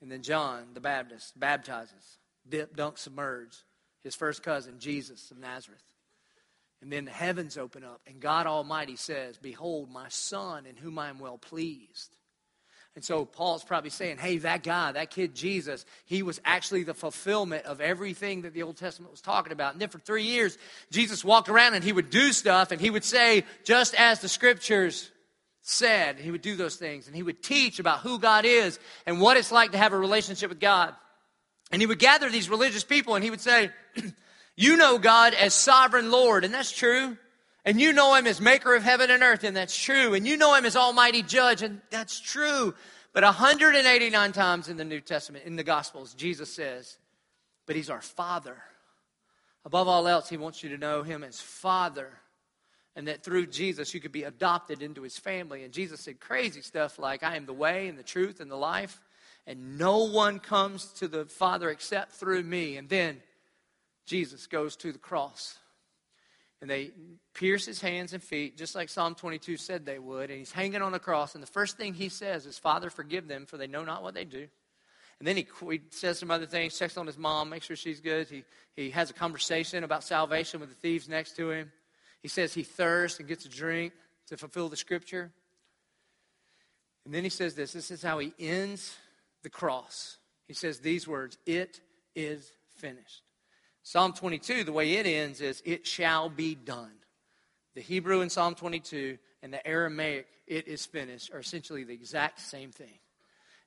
And then John the Baptist baptizes, dip, dunk, submerge, his first cousin, Jesus of Nazareth. And then the heavens open up, and God Almighty says, Behold, my son in whom I am well pleased. And so Paul's probably saying, hey, that guy, that kid Jesus, he was actually the fulfillment of everything that the Old Testament was talking about. And then for three years, Jesus walked around and he would do stuff and he would say, just as the scriptures said. He would do those things and he would teach about who God is and what it's like to have a relationship with God. And he would gather these religious people and he would say, You know God as sovereign Lord, and that's true. And you know him as maker of heaven and earth, and that's true. And you know him as almighty judge, and that's true. But 189 times in the New Testament, in the Gospels, Jesus says, But he's our Father. Above all else, he wants you to know him as Father and that through Jesus you could be adopted into his family. And Jesus said crazy stuff like, I am the way and the truth and the life, and no one comes to the Father except through me. And then Jesus goes to the cross. And they pierce his hands and feet, just like Psalm 22 said they would. And he's hanging on the cross. And the first thing he says is, Father, forgive them, for they know not what they do. And then he, he says some other things, checks on his mom, makes sure she's good. He, he has a conversation about salvation with the thieves next to him. He says he thirsts and gets a drink to fulfill the scripture. And then he says this this is how he ends the cross. He says these words It is finished. Psalm 22, the way it ends is, It shall be done. The Hebrew in Psalm 22 and the Aramaic, It is finished, are essentially the exact same thing.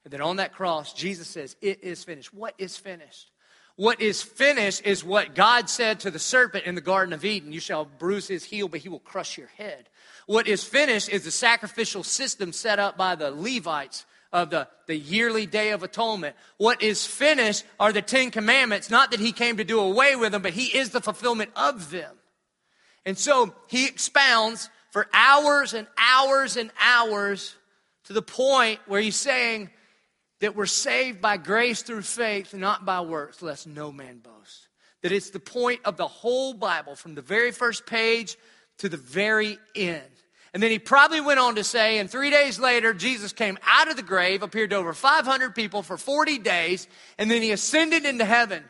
And then on that cross, Jesus says, It is finished. What is finished? What is finished is what God said to the serpent in the Garden of Eden You shall bruise his heel, but he will crush your head. What is finished is the sacrificial system set up by the Levites of the, the yearly Day of Atonement. What is finished are the Ten Commandments, not that he came to do away with them, but he is the fulfillment of them. And so he expounds for hours and hours and hours to the point where he's saying, that we're saved by grace through faith, not by works, lest no man boast. That it's the point of the whole Bible, from the very first page to the very end. And then he probably went on to say, and three days later, Jesus came out of the grave, appeared to over 500 people for 40 days, and then he ascended into heaven.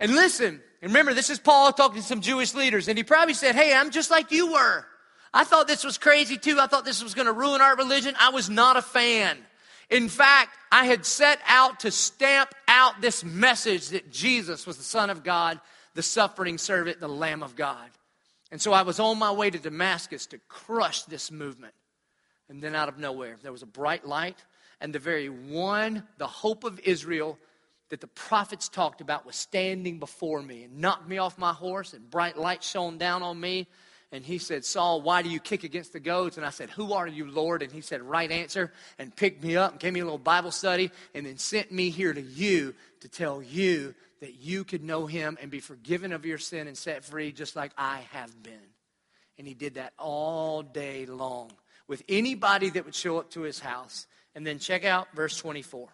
And listen, and remember, this is Paul talking to some Jewish leaders, and he probably said, Hey, I'm just like you were. I thought this was crazy too. I thought this was going to ruin our religion. I was not a fan. In fact, I had set out to stamp out this message that Jesus was the Son of God, the suffering servant, the Lamb of God. And so I was on my way to Damascus to crush this movement. And then out of nowhere, there was a bright light, and the very one, the hope of Israel that the prophets talked about, was standing before me and knocked me off my horse, and bright light shone down on me and he said, Saul, why do you kick against the goads? And I said, Who are you, Lord? And he said, Right answer, and picked me up and gave me a little Bible study, and then sent me here to you to tell you that you could know him and be forgiven of your sin and set free just like I have been. And he did that all day long with anybody that would show up to his house. And then check out verse 24.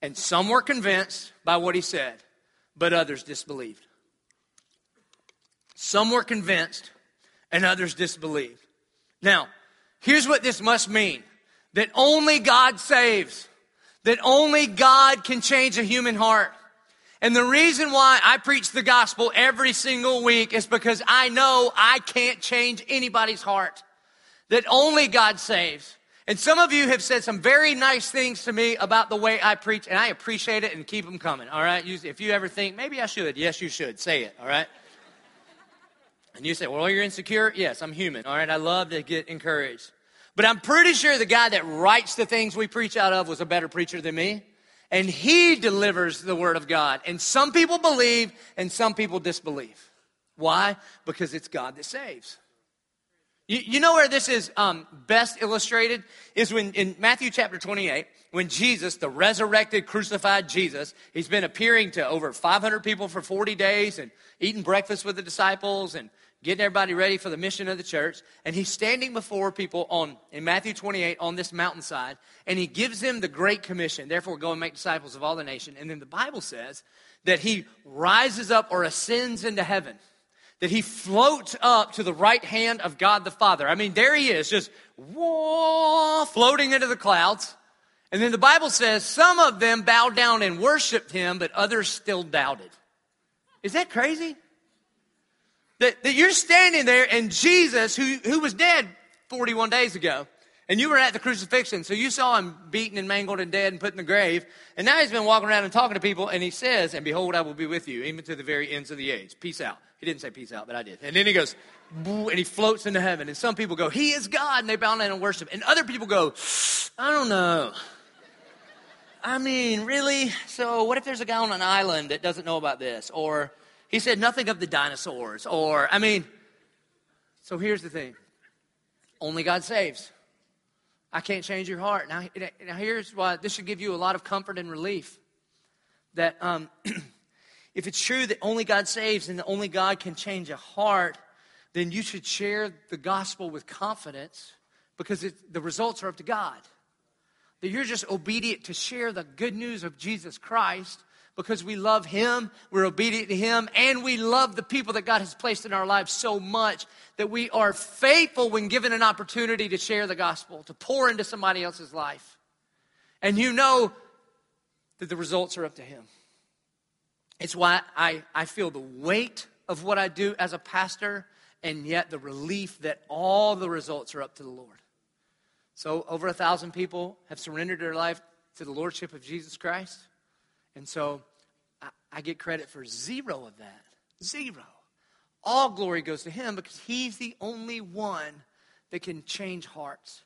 And some were convinced by what he said, but others disbelieved. Some were convinced, and others disbelieved. Now, here's what this must mean that only God saves, that only God can change a human heart. And the reason why I preach the gospel every single week is because I know I can't change anybody's heart. That only God saves. And some of you have said some very nice things to me about the way I preach, and I appreciate it and keep them coming, all right? If you ever think, maybe I should, yes, you should. Say it, all right? And you say, well, you're insecure? Yes, I'm human. All right, I love to get encouraged. But I'm pretty sure the guy that writes the things we preach out of was a better preacher than me. And he delivers the word of God. And some people believe and some people disbelieve. Why? Because it's God that saves. You, you know where this is um, best illustrated? Is when in Matthew chapter 28, when Jesus, the resurrected, crucified Jesus, he's been appearing to over 500 people for 40 days and eating breakfast with the disciples and getting everybody ready for the mission of the church. And he's standing before people on in Matthew 28 on this mountainside, and he gives them the Great Commission. Therefore, go and make disciples of all the nation. And then the Bible says that he rises up or ascends into heaven. That he floats up to the right hand of God the Father. I mean, there he is, just whoa, floating into the clouds. And then the Bible says some of them bowed down and worshiped him, but others still doubted. Is that crazy? That, that you're standing there and Jesus, who, who was dead 41 days ago, and you were at the crucifixion, so you saw him beaten and mangled and dead and put in the grave, and now he's been walking around and talking to people, and he says, And behold, I will be with you, even to the very ends of the age. Peace out. He didn't say peace out, but I did. And then he goes, and he floats into heaven. And some people go, He is God, and they bow down and worship. And other people go, I don't know. I mean, really? So, what if there's a guy on an island that doesn't know about this? Or he said nothing of the dinosaurs. Or, I mean, so here's the thing only God saves. I can't change your heart. Now, now here's why this should give you a lot of comfort and relief. That um, if it's true that only God saves and that only God can change a heart, then you should share the gospel with confidence because it, the results are up to God that you're just obedient to share the good news of Jesus Christ because we love Him, we're obedient to Him, and we love the people that God has placed in our lives so much that we are faithful when given an opportunity to share the gospel, to pour into somebody else's life. And you know that the results are up to Him. It's why I, I feel the weight of what I do as a pastor, and yet the relief that all the results are up to the Lord. So, over a thousand people have surrendered their life to the Lordship of Jesus Christ. And so, I, I get credit for zero of that. Zero. All glory goes to Him because He's the only one that can change hearts.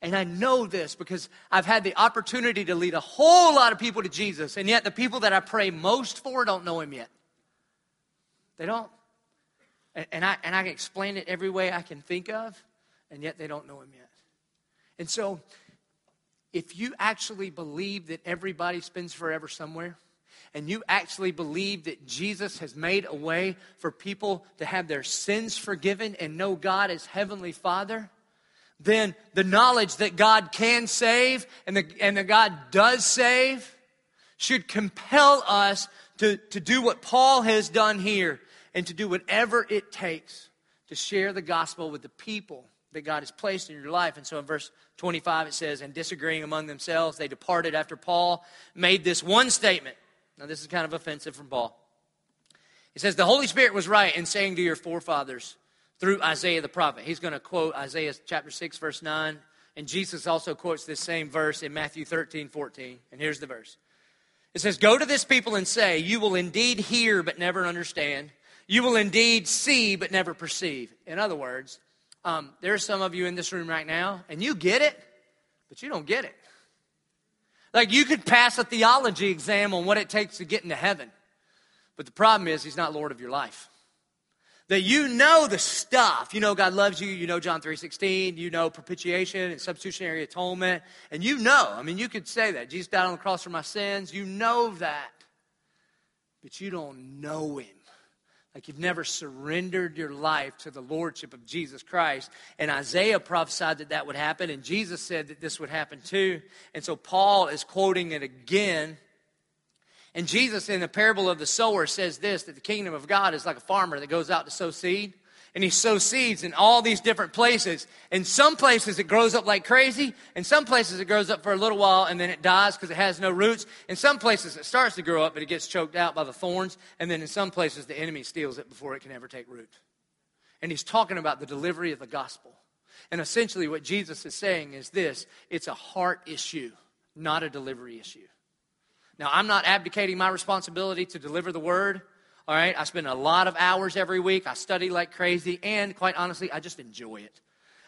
And I know this because I've had the opportunity to lead a whole lot of people to Jesus, and yet the people that I pray most for don't know him yet. They don't. And, and I, and I can explain it every way I can think of, and yet they don't know him yet. And so, if you actually believe that everybody spends forever somewhere, and you actually believe that Jesus has made a way for people to have their sins forgiven and know God as Heavenly Father, then the knowledge that God can save and, and that God does save should compel us to, to do what Paul has done here and to do whatever it takes to share the gospel with the people that God has placed in your life. And so in verse 25 it says, And disagreeing among themselves, they departed after Paul made this one statement. Now, this is kind of offensive from Paul. He says, The Holy Spirit was right in saying to your forefathers, through Isaiah the prophet. He's going to quote Isaiah chapter 6, verse 9. And Jesus also quotes this same verse in Matthew 13, 14. And here's the verse It says, Go to this people and say, You will indeed hear, but never understand. You will indeed see, but never perceive. In other words, um, there are some of you in this room right now, and you get it, but you don't get it. Like you could pass a theology exam on what it takes to get into heaven, but the problem is, He's not Lord of your life that you know the stuff. You know God loves you, you know John 3:16, you know propitiation and substitutionary atonement, and you know, I mean you could say that. Jesus died on the cross for my sins. You know that. But you don't know him. Like you've never surrendered your life to the lordship of Jesus Christ. And Isaiah prophesied that that would happen, and Jesus said that this would happen too. And so Paul is quoting it again and Jesus, in the parable of the sower, says this that the kingdom of God is like a farmer that goes out to sow seed. And he sows seeds in all these different places. In some places, it grows up like crazy. In some places, it grows up for a little while and then it dies because it has no roots. In some places, it starts to grow up, but it gets choked out by the thorns. And then in some places, the enemy steals it before it can ever take root. And he's talking about the delivery of the gospel. And essentially, what Jesus is saying is this it's a heart issue, not a delivery issue. Now, I'm not abdicating my responsibility to deliver the word. All right, I spend a lot of hours every week. I study like crazy, and quite honestly, I just enjoy it.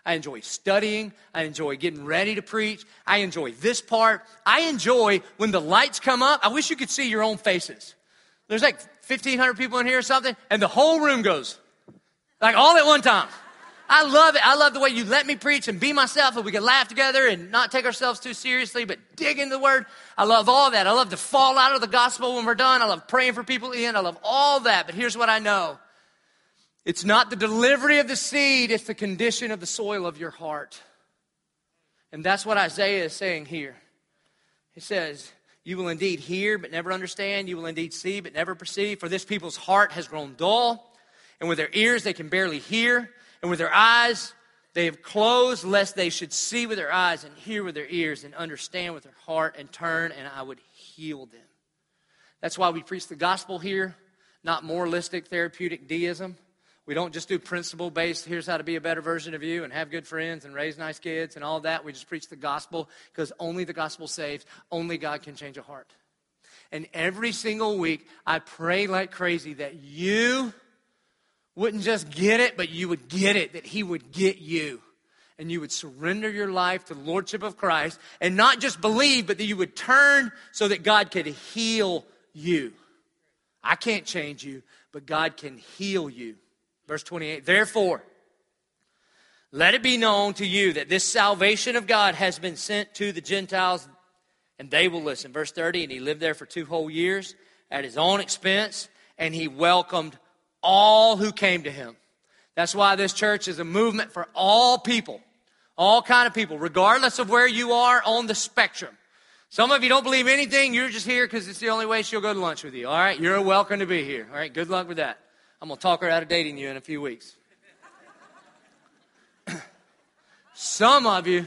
I enjoy studying. I enjoy getting ready to preach. I enjoy this part. I enjoy when the lights come up. I wish you could see your own faces. There's like 1,500 people in here or something, and the whole room goes, like all at one time. I love it. I love the way you let me preach and be myself and we can laugh together and not take ourselves too seriously, but dig into the word. I love all that. I love to fall out of the gospel when we're done. I love praying for people in. I love all that. But here's what I know. It's not the delivery of the seed, it's the condition of the soil of your heart. And that's what Isaiah is saying here. He says, You will indeed hear, but never understand. You will indeed see, but never perceive. For this people's heart has grown dull, and with their ears they can barely hear and with their eyes, they have closed, lest they should see with their eyes and hear with their ears and understand with their heart and turn, and I would heal them. That's why we preach the gospel here, not moralistic therapeutic deism. We don't just do principle based, here's how to be a better version of you and have good friends and raise nice kids and all that. We just preach the gospel because only the gospel saves. Only God can change a heart. And every single week, I pray like crazy that you wouldn't just get it, but you would get it, that He would get you. And you would surrender your life to the Lordship of Christ and not just believe, but that you would turn so that God could heal you. I can't change you, but God can heal you. Verse 28 Therefore, let it be known to you that this salvation of God has been sent to the Gentiles, and they will listen. Verse 30 And he lived there for two whole years at his own expense, and he welcomed all who came to him. That's why this church is a movement for all people, all kind of people, regardless of where you are on the spectrum. Some of you don't believe anything. You're just here because it's the only way she'll go to lunch with you. All right, you're welcome to be here. All right, good luck with that. I'm gonna talk her out of dating you in a few weeks. Some of you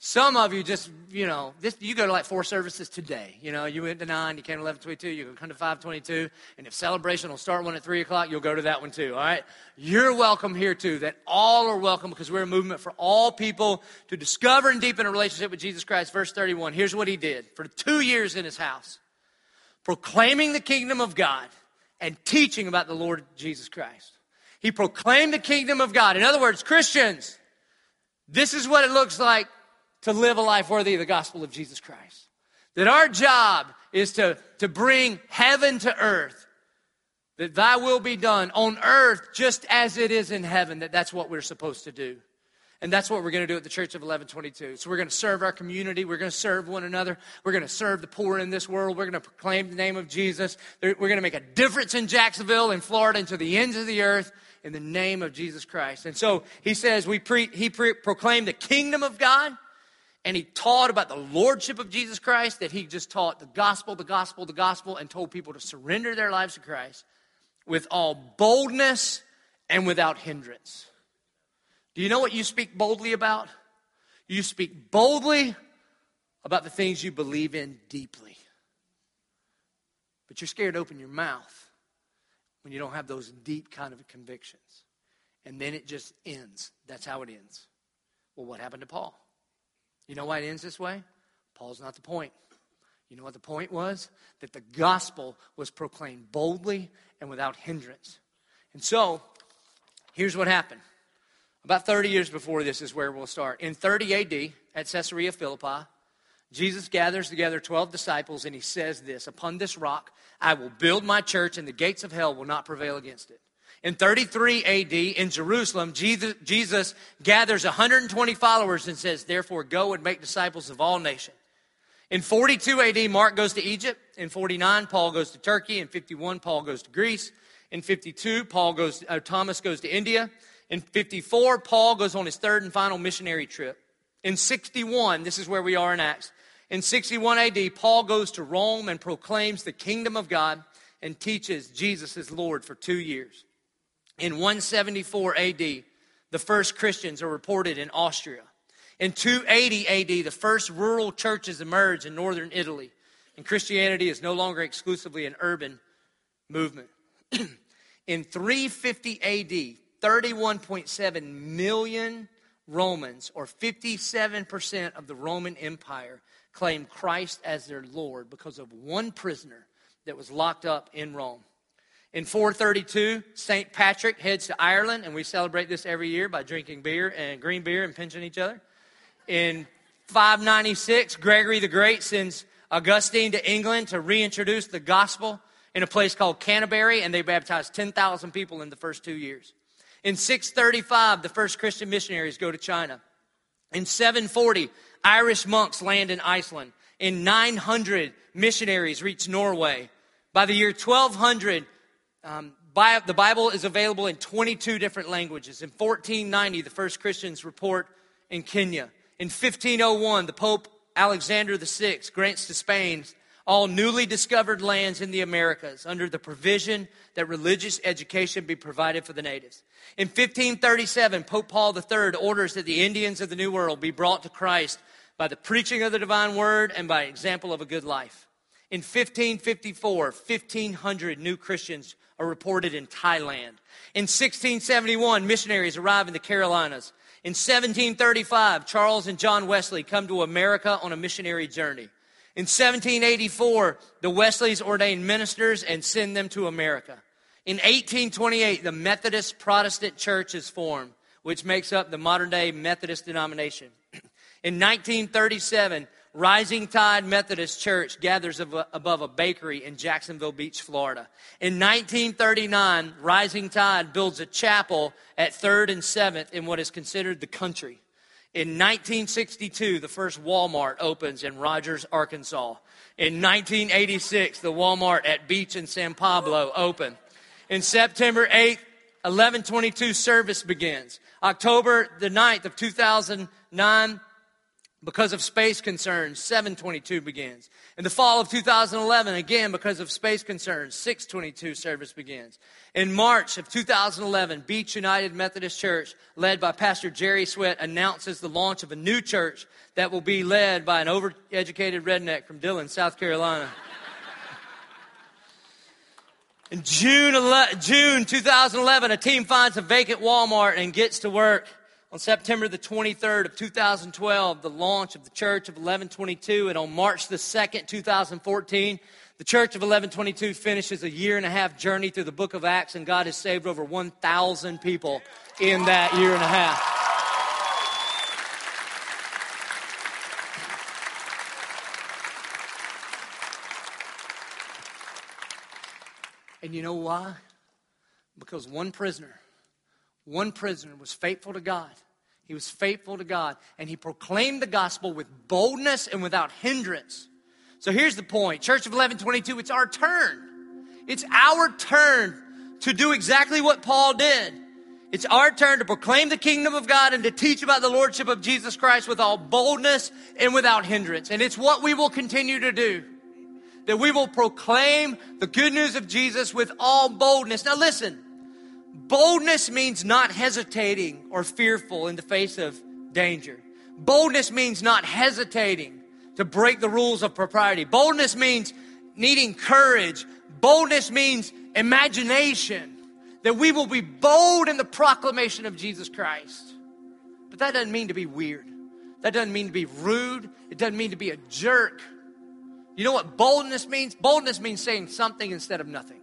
some of you just, you know, this, you go to like four services today. You know, you went to nine, you came to 1122, you come to 522, and if celebration will start one at three o'clock, you'll go to that one too, all right? You're welcome here too, that all are welcome because we're a movement for all people to discover and deepen a relationship with Jesus Christ. Verse 31, here's what he did for two years in his house proclaiming the kingdom of God and teaching about the Lord Jesus Christ. He proclaimed the kingdom of God. In other words, Christians, this is what it looks like to live a life worthy of the gospel of Jesus Christ. That our job is to, to bring heaven to earth. That thy will be done on earth just as it is in heaven. That that's what we're supposed to do. And that's what we're going to do at the Church of 1122. So we're going to serve our community. We're going to serve one another. We're going to serve the poor in this world. We're going to proclaim the name of Jesus. We're going to make a difference in Jacksonville, in Florida, and to the ends of the earth in the name of Jesus Christ. And so he says, we pre, he pre, proclaimed the kingdom of God, and he taught about the lordship of Jesus Christ, that he just taught the gospel, the gospel, the gospel, and told people to surrender their lives to Christ with all boldness and without hindrance. Do you know what you speak boldly about? You speak boldly about the things you believe in deeply. But you're scared to open your mouth when you don't have those deep kind of convictions. And then it just ends. That's how it ends. Well, what happened to Paul? You know why it ends this way? Paul's not the point. You know what the point was? That the gospel was proclaimed boldly and without hindrance. And so, here's what happened. About 30 years before this is where we'll start. In 30 AD, at Caesarea Philippi, Jesus gathers together 12 disciples and he says this Upon this rock I will build my church, and the gates of hell will not prevail against it. In 33 AD, in Jerusalem, Jesus, Jesus gathers 120 followers and says, Therefore, go and make disciples of all nations. In 42 AD, Mark goes to Egypt. In 49, Paul goes to Turkey. In 51, Paul goes to Greece. In 52, Paul goes, uh, Thomas goes to India. In 54, Paul goes on his third and final missionary trip. In 61, this is where we are in Acts. In 61 AD, Paul goes to Rome and proclaims the kingdom of God and teaches Jesus as Lord for two years. In 174 AD, the first Christians are reported in Austria. In 280 AD, the first rural churches emerge in northern Italy, and Christianity is no longer exclusively an urban movement. in 350 AD, 31.7 million Romans, or 57% of the Roman Empire, claimed Christ as their Lord because of one prisoner that was locked up in Rome. In 432, St. Patrick heads to Ireland, and we celebrate this every year by drinking beer and green beer and pinching each other. In 596, Gregory the Great sends Augustine to England to reintroduce the gospel in a place called Canterbury, and they baptized 10,000 people in the first two years. In 635, the first Christian missionaries go to China. In 740, Irish monks land in Iceland. In 900, missionaries reach Norway. By the year 1200, um, the Bible is available in 22 different languages. In 1490, the first Christians report in Kenya. In 1501, the Pope Alexander VI grants to Spain all newly discovered lands in the Americas under the provision that religious education be provided for the natives. In 1537, Pope Paul III orders that the Indians of the New World be brought to Christ by the preaching of the divine word and by example of a good life. In 1554, 1,500 new Christians are reported in Thailand. In 1671, missionaries arrive in the Carolinas. In 1735, Charles and John Wesley come to America on a missionary journey. In 1784, the Wesleys ordained ministers and send them to America. In 1828, the Methodist Protestant Church is formed, which makes up the modern day Methodist denomination. In 1937, Rising Tide Methodist Church gathers above a bakery in Jacksonville Beach, Florida. In 1939, Rising Tide builds a chapel at 3rd and 7th in what is considered the country. In 1962, the first Walmart opens in Rogers, Arkansas. In 1986, the Walmart at Beach and San Pablo open. In September 8th, 1122 service begins. October the 9th of 2009, because of space concerns, 722 begins. In the fall of 2011, again, because of space concerns, 622 service begins. In March of 2011, Beach United Methodist Church, led by Pastor Jerry Sweat, announces the launch of a new church that will be led by an overeducated redneck from Dillon, South Carolina. In June, June 2011, a team finds a vacant Walmart and gets to work on September the 23rd of 2012, the launch of the Church of 1122, and on March the 2nd, 2014, the Church of 1122 finishes a year and a half journey through the book of Acts, and God has saved over 1,000 people in that year and a half. And you know why? Because one prisoner one prisoner was faithful to God. He was faithful to God, and he proclaimed the gospel with boldness and without hindrance. So here's the point Church of 1122, it's our turn. It's our turn to do exactly what Paul did. It's our turn to proclaim the kingdom of God and to teach about the lordship of Jesus Christ with all boldness and without hindrance. And it's what we will continue to do. That we will proclaim the good news of Jesus with all boldness. Now listen, boldness means not hesitating or fearful in the face of danger. Boldness means not hesitating to break the rules of propriety. Boldness means needing courage. Boldness means imagination that we will be bold in the proclamation of Jesus Christ. But that doesn't mean to be weird. That doesn't mean to be rude. It doesn't mean to be a jerk. You know what boldness means? Boldness means saying something instead of nothing.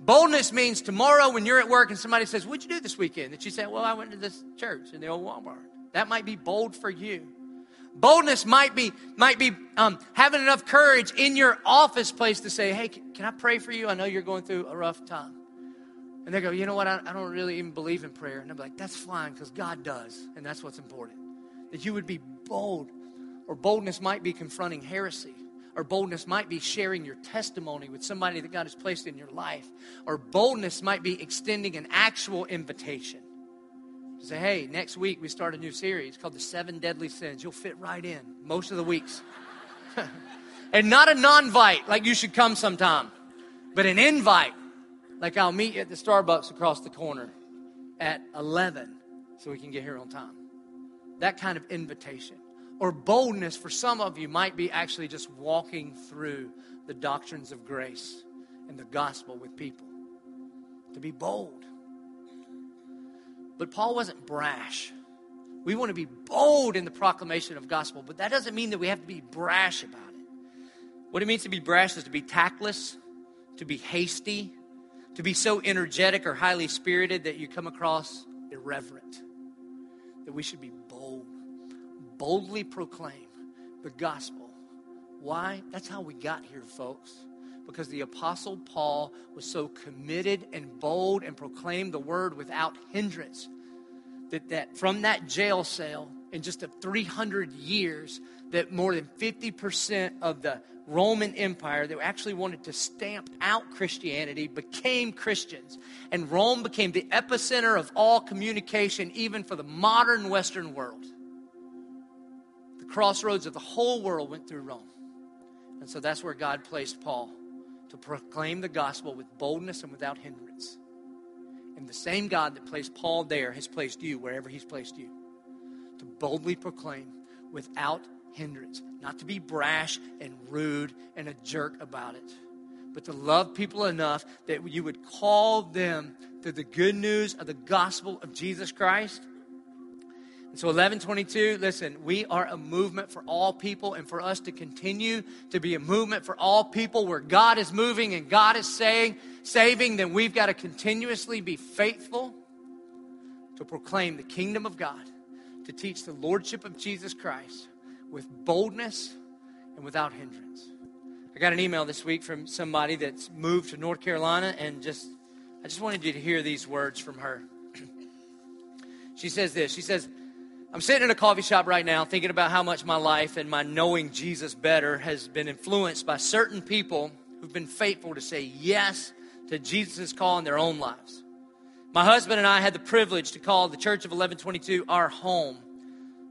Boldness means tomorrow when you're at work and somebody says, What'd you do this weekend? That you say, Well, I went to this church in the old Walmart. That might be bold for you. Boldness might be might be um, having enough courage in your office place to say, "Hey, can I pray for you? I know you're going through a rough time." And they go, you know what? I, I don't really even believe in prayer. And I'm like, that's fine because God does. And that's what's important. That you would be bold. Or boldness might be confronting heresy. Or boldness might be sharing your testimony with somebody that God has placed in your life. Or boldness might be extending an actual invitation. To say, hey, next week we start a new series called The Seven Deadly Sins. You'll fit right in most of the weeks. and not a non invite, like you should come sometime, but an invite like I'll meet you at the Starbucks across the corner at 11 so we can get here on time. That kind of invitation. Or boldness for some of you might be actually just walking through the doctrines of grace and the gospel with people. To be bold. But Paul wasn't brash. We want to be bold in the proclamation of gospel, but that doesn't mean that we have to be brash about it. What it means to be brash is to be tactless, to be hasty, to be so energetic or highly spirited that you come across irreverent. That we should be boldly proclaim the gospel. Why? That's how we got here, folks. Because the Apostle Paul was so committed and bold and proclaimed the word without hindrance that, that from that jail cell in just a 300 years, that more than 50% of the Roman Empire that actually wanted to stamp out Christianity became Christians. And Rome became the epicenter of all communication, even for the modern Western world. The crossroads of the whole world went through Rome. And so that's where God placed Paul to proclaim the gospel with boldness and without hindrance. And the same God that placed Paul there has placed you wherever he's placed you to boldly proclaim without hindrance, not to be brash and rude and a jerk about it, but to love people enough that you would call them to the good news of the gospel of Jesus Christ. And so 1122, listen, we are a movement for all people, and for us to continue to be a movement for all people where God is moving and God is saying, saving, then we've got to continuously be faithful to proclaim the kingdom of God, to teach the lordship of Jesus Christ with boldness and without hindrance. I got an email this week from somebody that's moved to North Carolina, and just I just wanted you to hear these words from her. she says this. She says, I'm sitting in a coffee shop right now thinking about how much my life and my knowing Jesus better has been influenced by certain people who've been faithful to say yes to Jesus' call in their own lives. My husband and I had the privilege to call the Church of 1122 our home.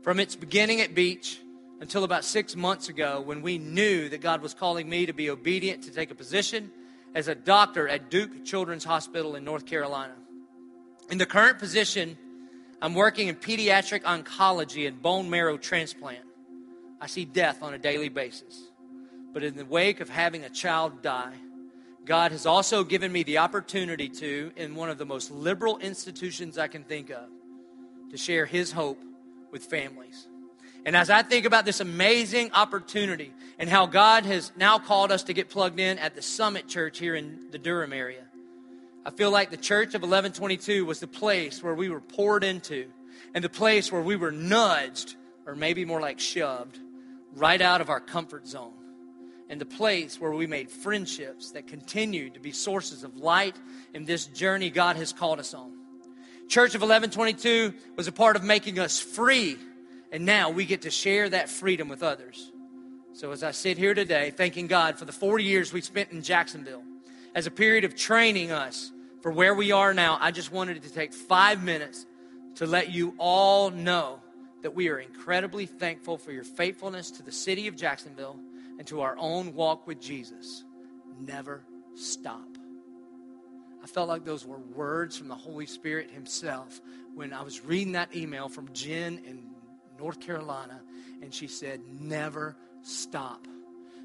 From its beginning at Beach until about six months ago when we knew that God was calling me to be obedient to take a position as a doctor at Duke Children's Hospital in North Carolina. In the current position, I'm working in pediatric oncology and bone marrow transplant. I see death on a daily basis. But in the wake of having a child die, God has also given me the opportunity to, in one of the most liberal institutions I can think of, to share His hope with families. And as I think about this amazing opportunity and how God has now called us to get plugged in at the Summit Church here in the Durham area, I feel like the Church of 1122 was the place where we were poured into and the place where we were nudged, or maybe more like shoved, right out of our comfort zone and the place where we made friendships that continue to be sources of light in this journey God has called us on. Church of 1122 was a part of making us free, and now we get to share that freedom with others. So, as I sit here today, thanking God for the 40 years we spent in Jacksonville as a period of training us for where we are now, I just wanted to take five minutes to let you all know that we are incredibly thankful for your faithfulness to the city of Jacksonville and to our own walk with Jesus. Never stop. I felt like those were words from the Holy Spirit Himself when I was reading that email from Jen in North Carolina, and she said, Never stop.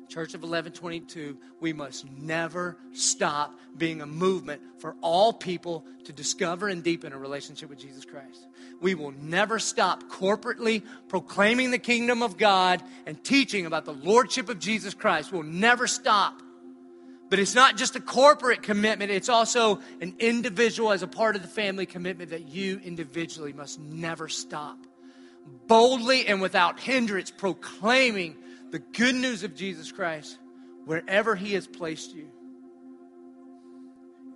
Church of 1122, we must never stop being a movement for all people to discover and deepen a relationship with Jesus Christ. We will never stop corporately proclaiming the kingdom of God and teaching about the lordship of Jesus Christ. We'll never stop. But it's not just a corporate commitment, it's also an individual as a part of the family commitment that you individually must never stop. Boldly and without hindrance, proclaiming the good news of Jesus Christ wherever He has placed you.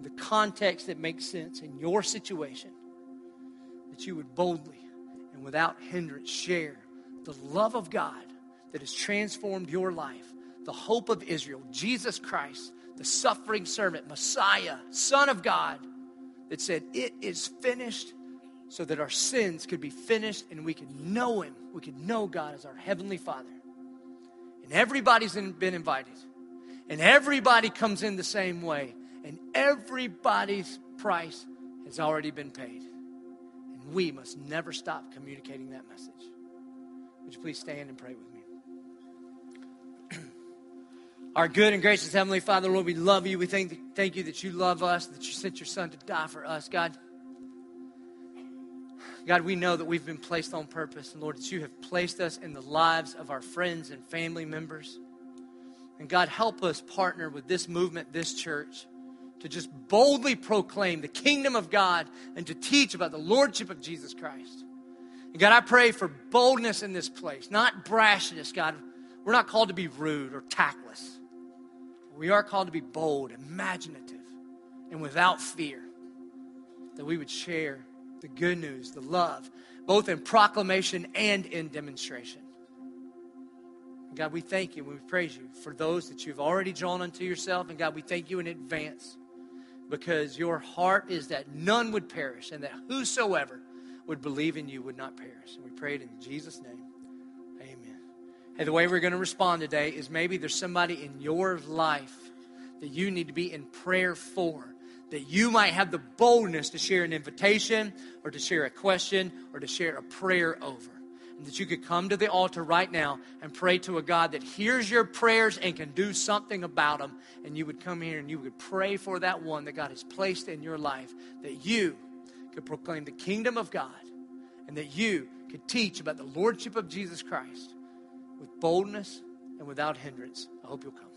The context that makes sense in your situation, that you would boldly and without hindrance share the love of God that has transformed your life, the hope of Israel, Jesus Christ the suffering servant, Messiah, Son of God, that said, It is finished, so that our sins could be finished and we could know Him. We could know God as our Heavenly Father. And everybody's been invited. And everybody comes in the same way. And everybody's price has already been paid. And we must never stop communicating that message. Would you please stand and pray with me? Our good and gracious Heavenly Father, Lord, we love you. We thank, thank you that you love us, that you sent your Son to die for us, God. God, we know that we've been placed on purpose, and Lord, that you have placed us in the lives of our friends and family members. And God, help us partner with this movement, this church, to just boldly proclaim the kingdom of God and to teach about the lordship of Jesus Christ. And God, I pray for boldness in this place, not brashness, God. We're not called to be rude or tactless. We are called to be bold, imaginative, and without fear. That we would share the good news, the love, both in proclamation and in demonstration. God, we thank you and we praise you for those that you've already drawn unto yourself. And God, we thank you in advance because your heart is that none would perish and that whosoever would believe in you would not perish. And we pray it in Jesus' name. Amen. Hey, the way we're going to respond today is maybe there's somebody in your life that you need to be in prayer for, that you might have the boldness to share an invitation or to share a question or to share a prayer over. And that you could come to the altar right now and pray to a God that hears your prayers and can do something about them. And you would come here and you would pray for that one that God has placed in your life, that you could proclaim the kingdom of God and that you could teach about the lordship of Jesus Christ with boldness and without hindrance. I hope you'll come.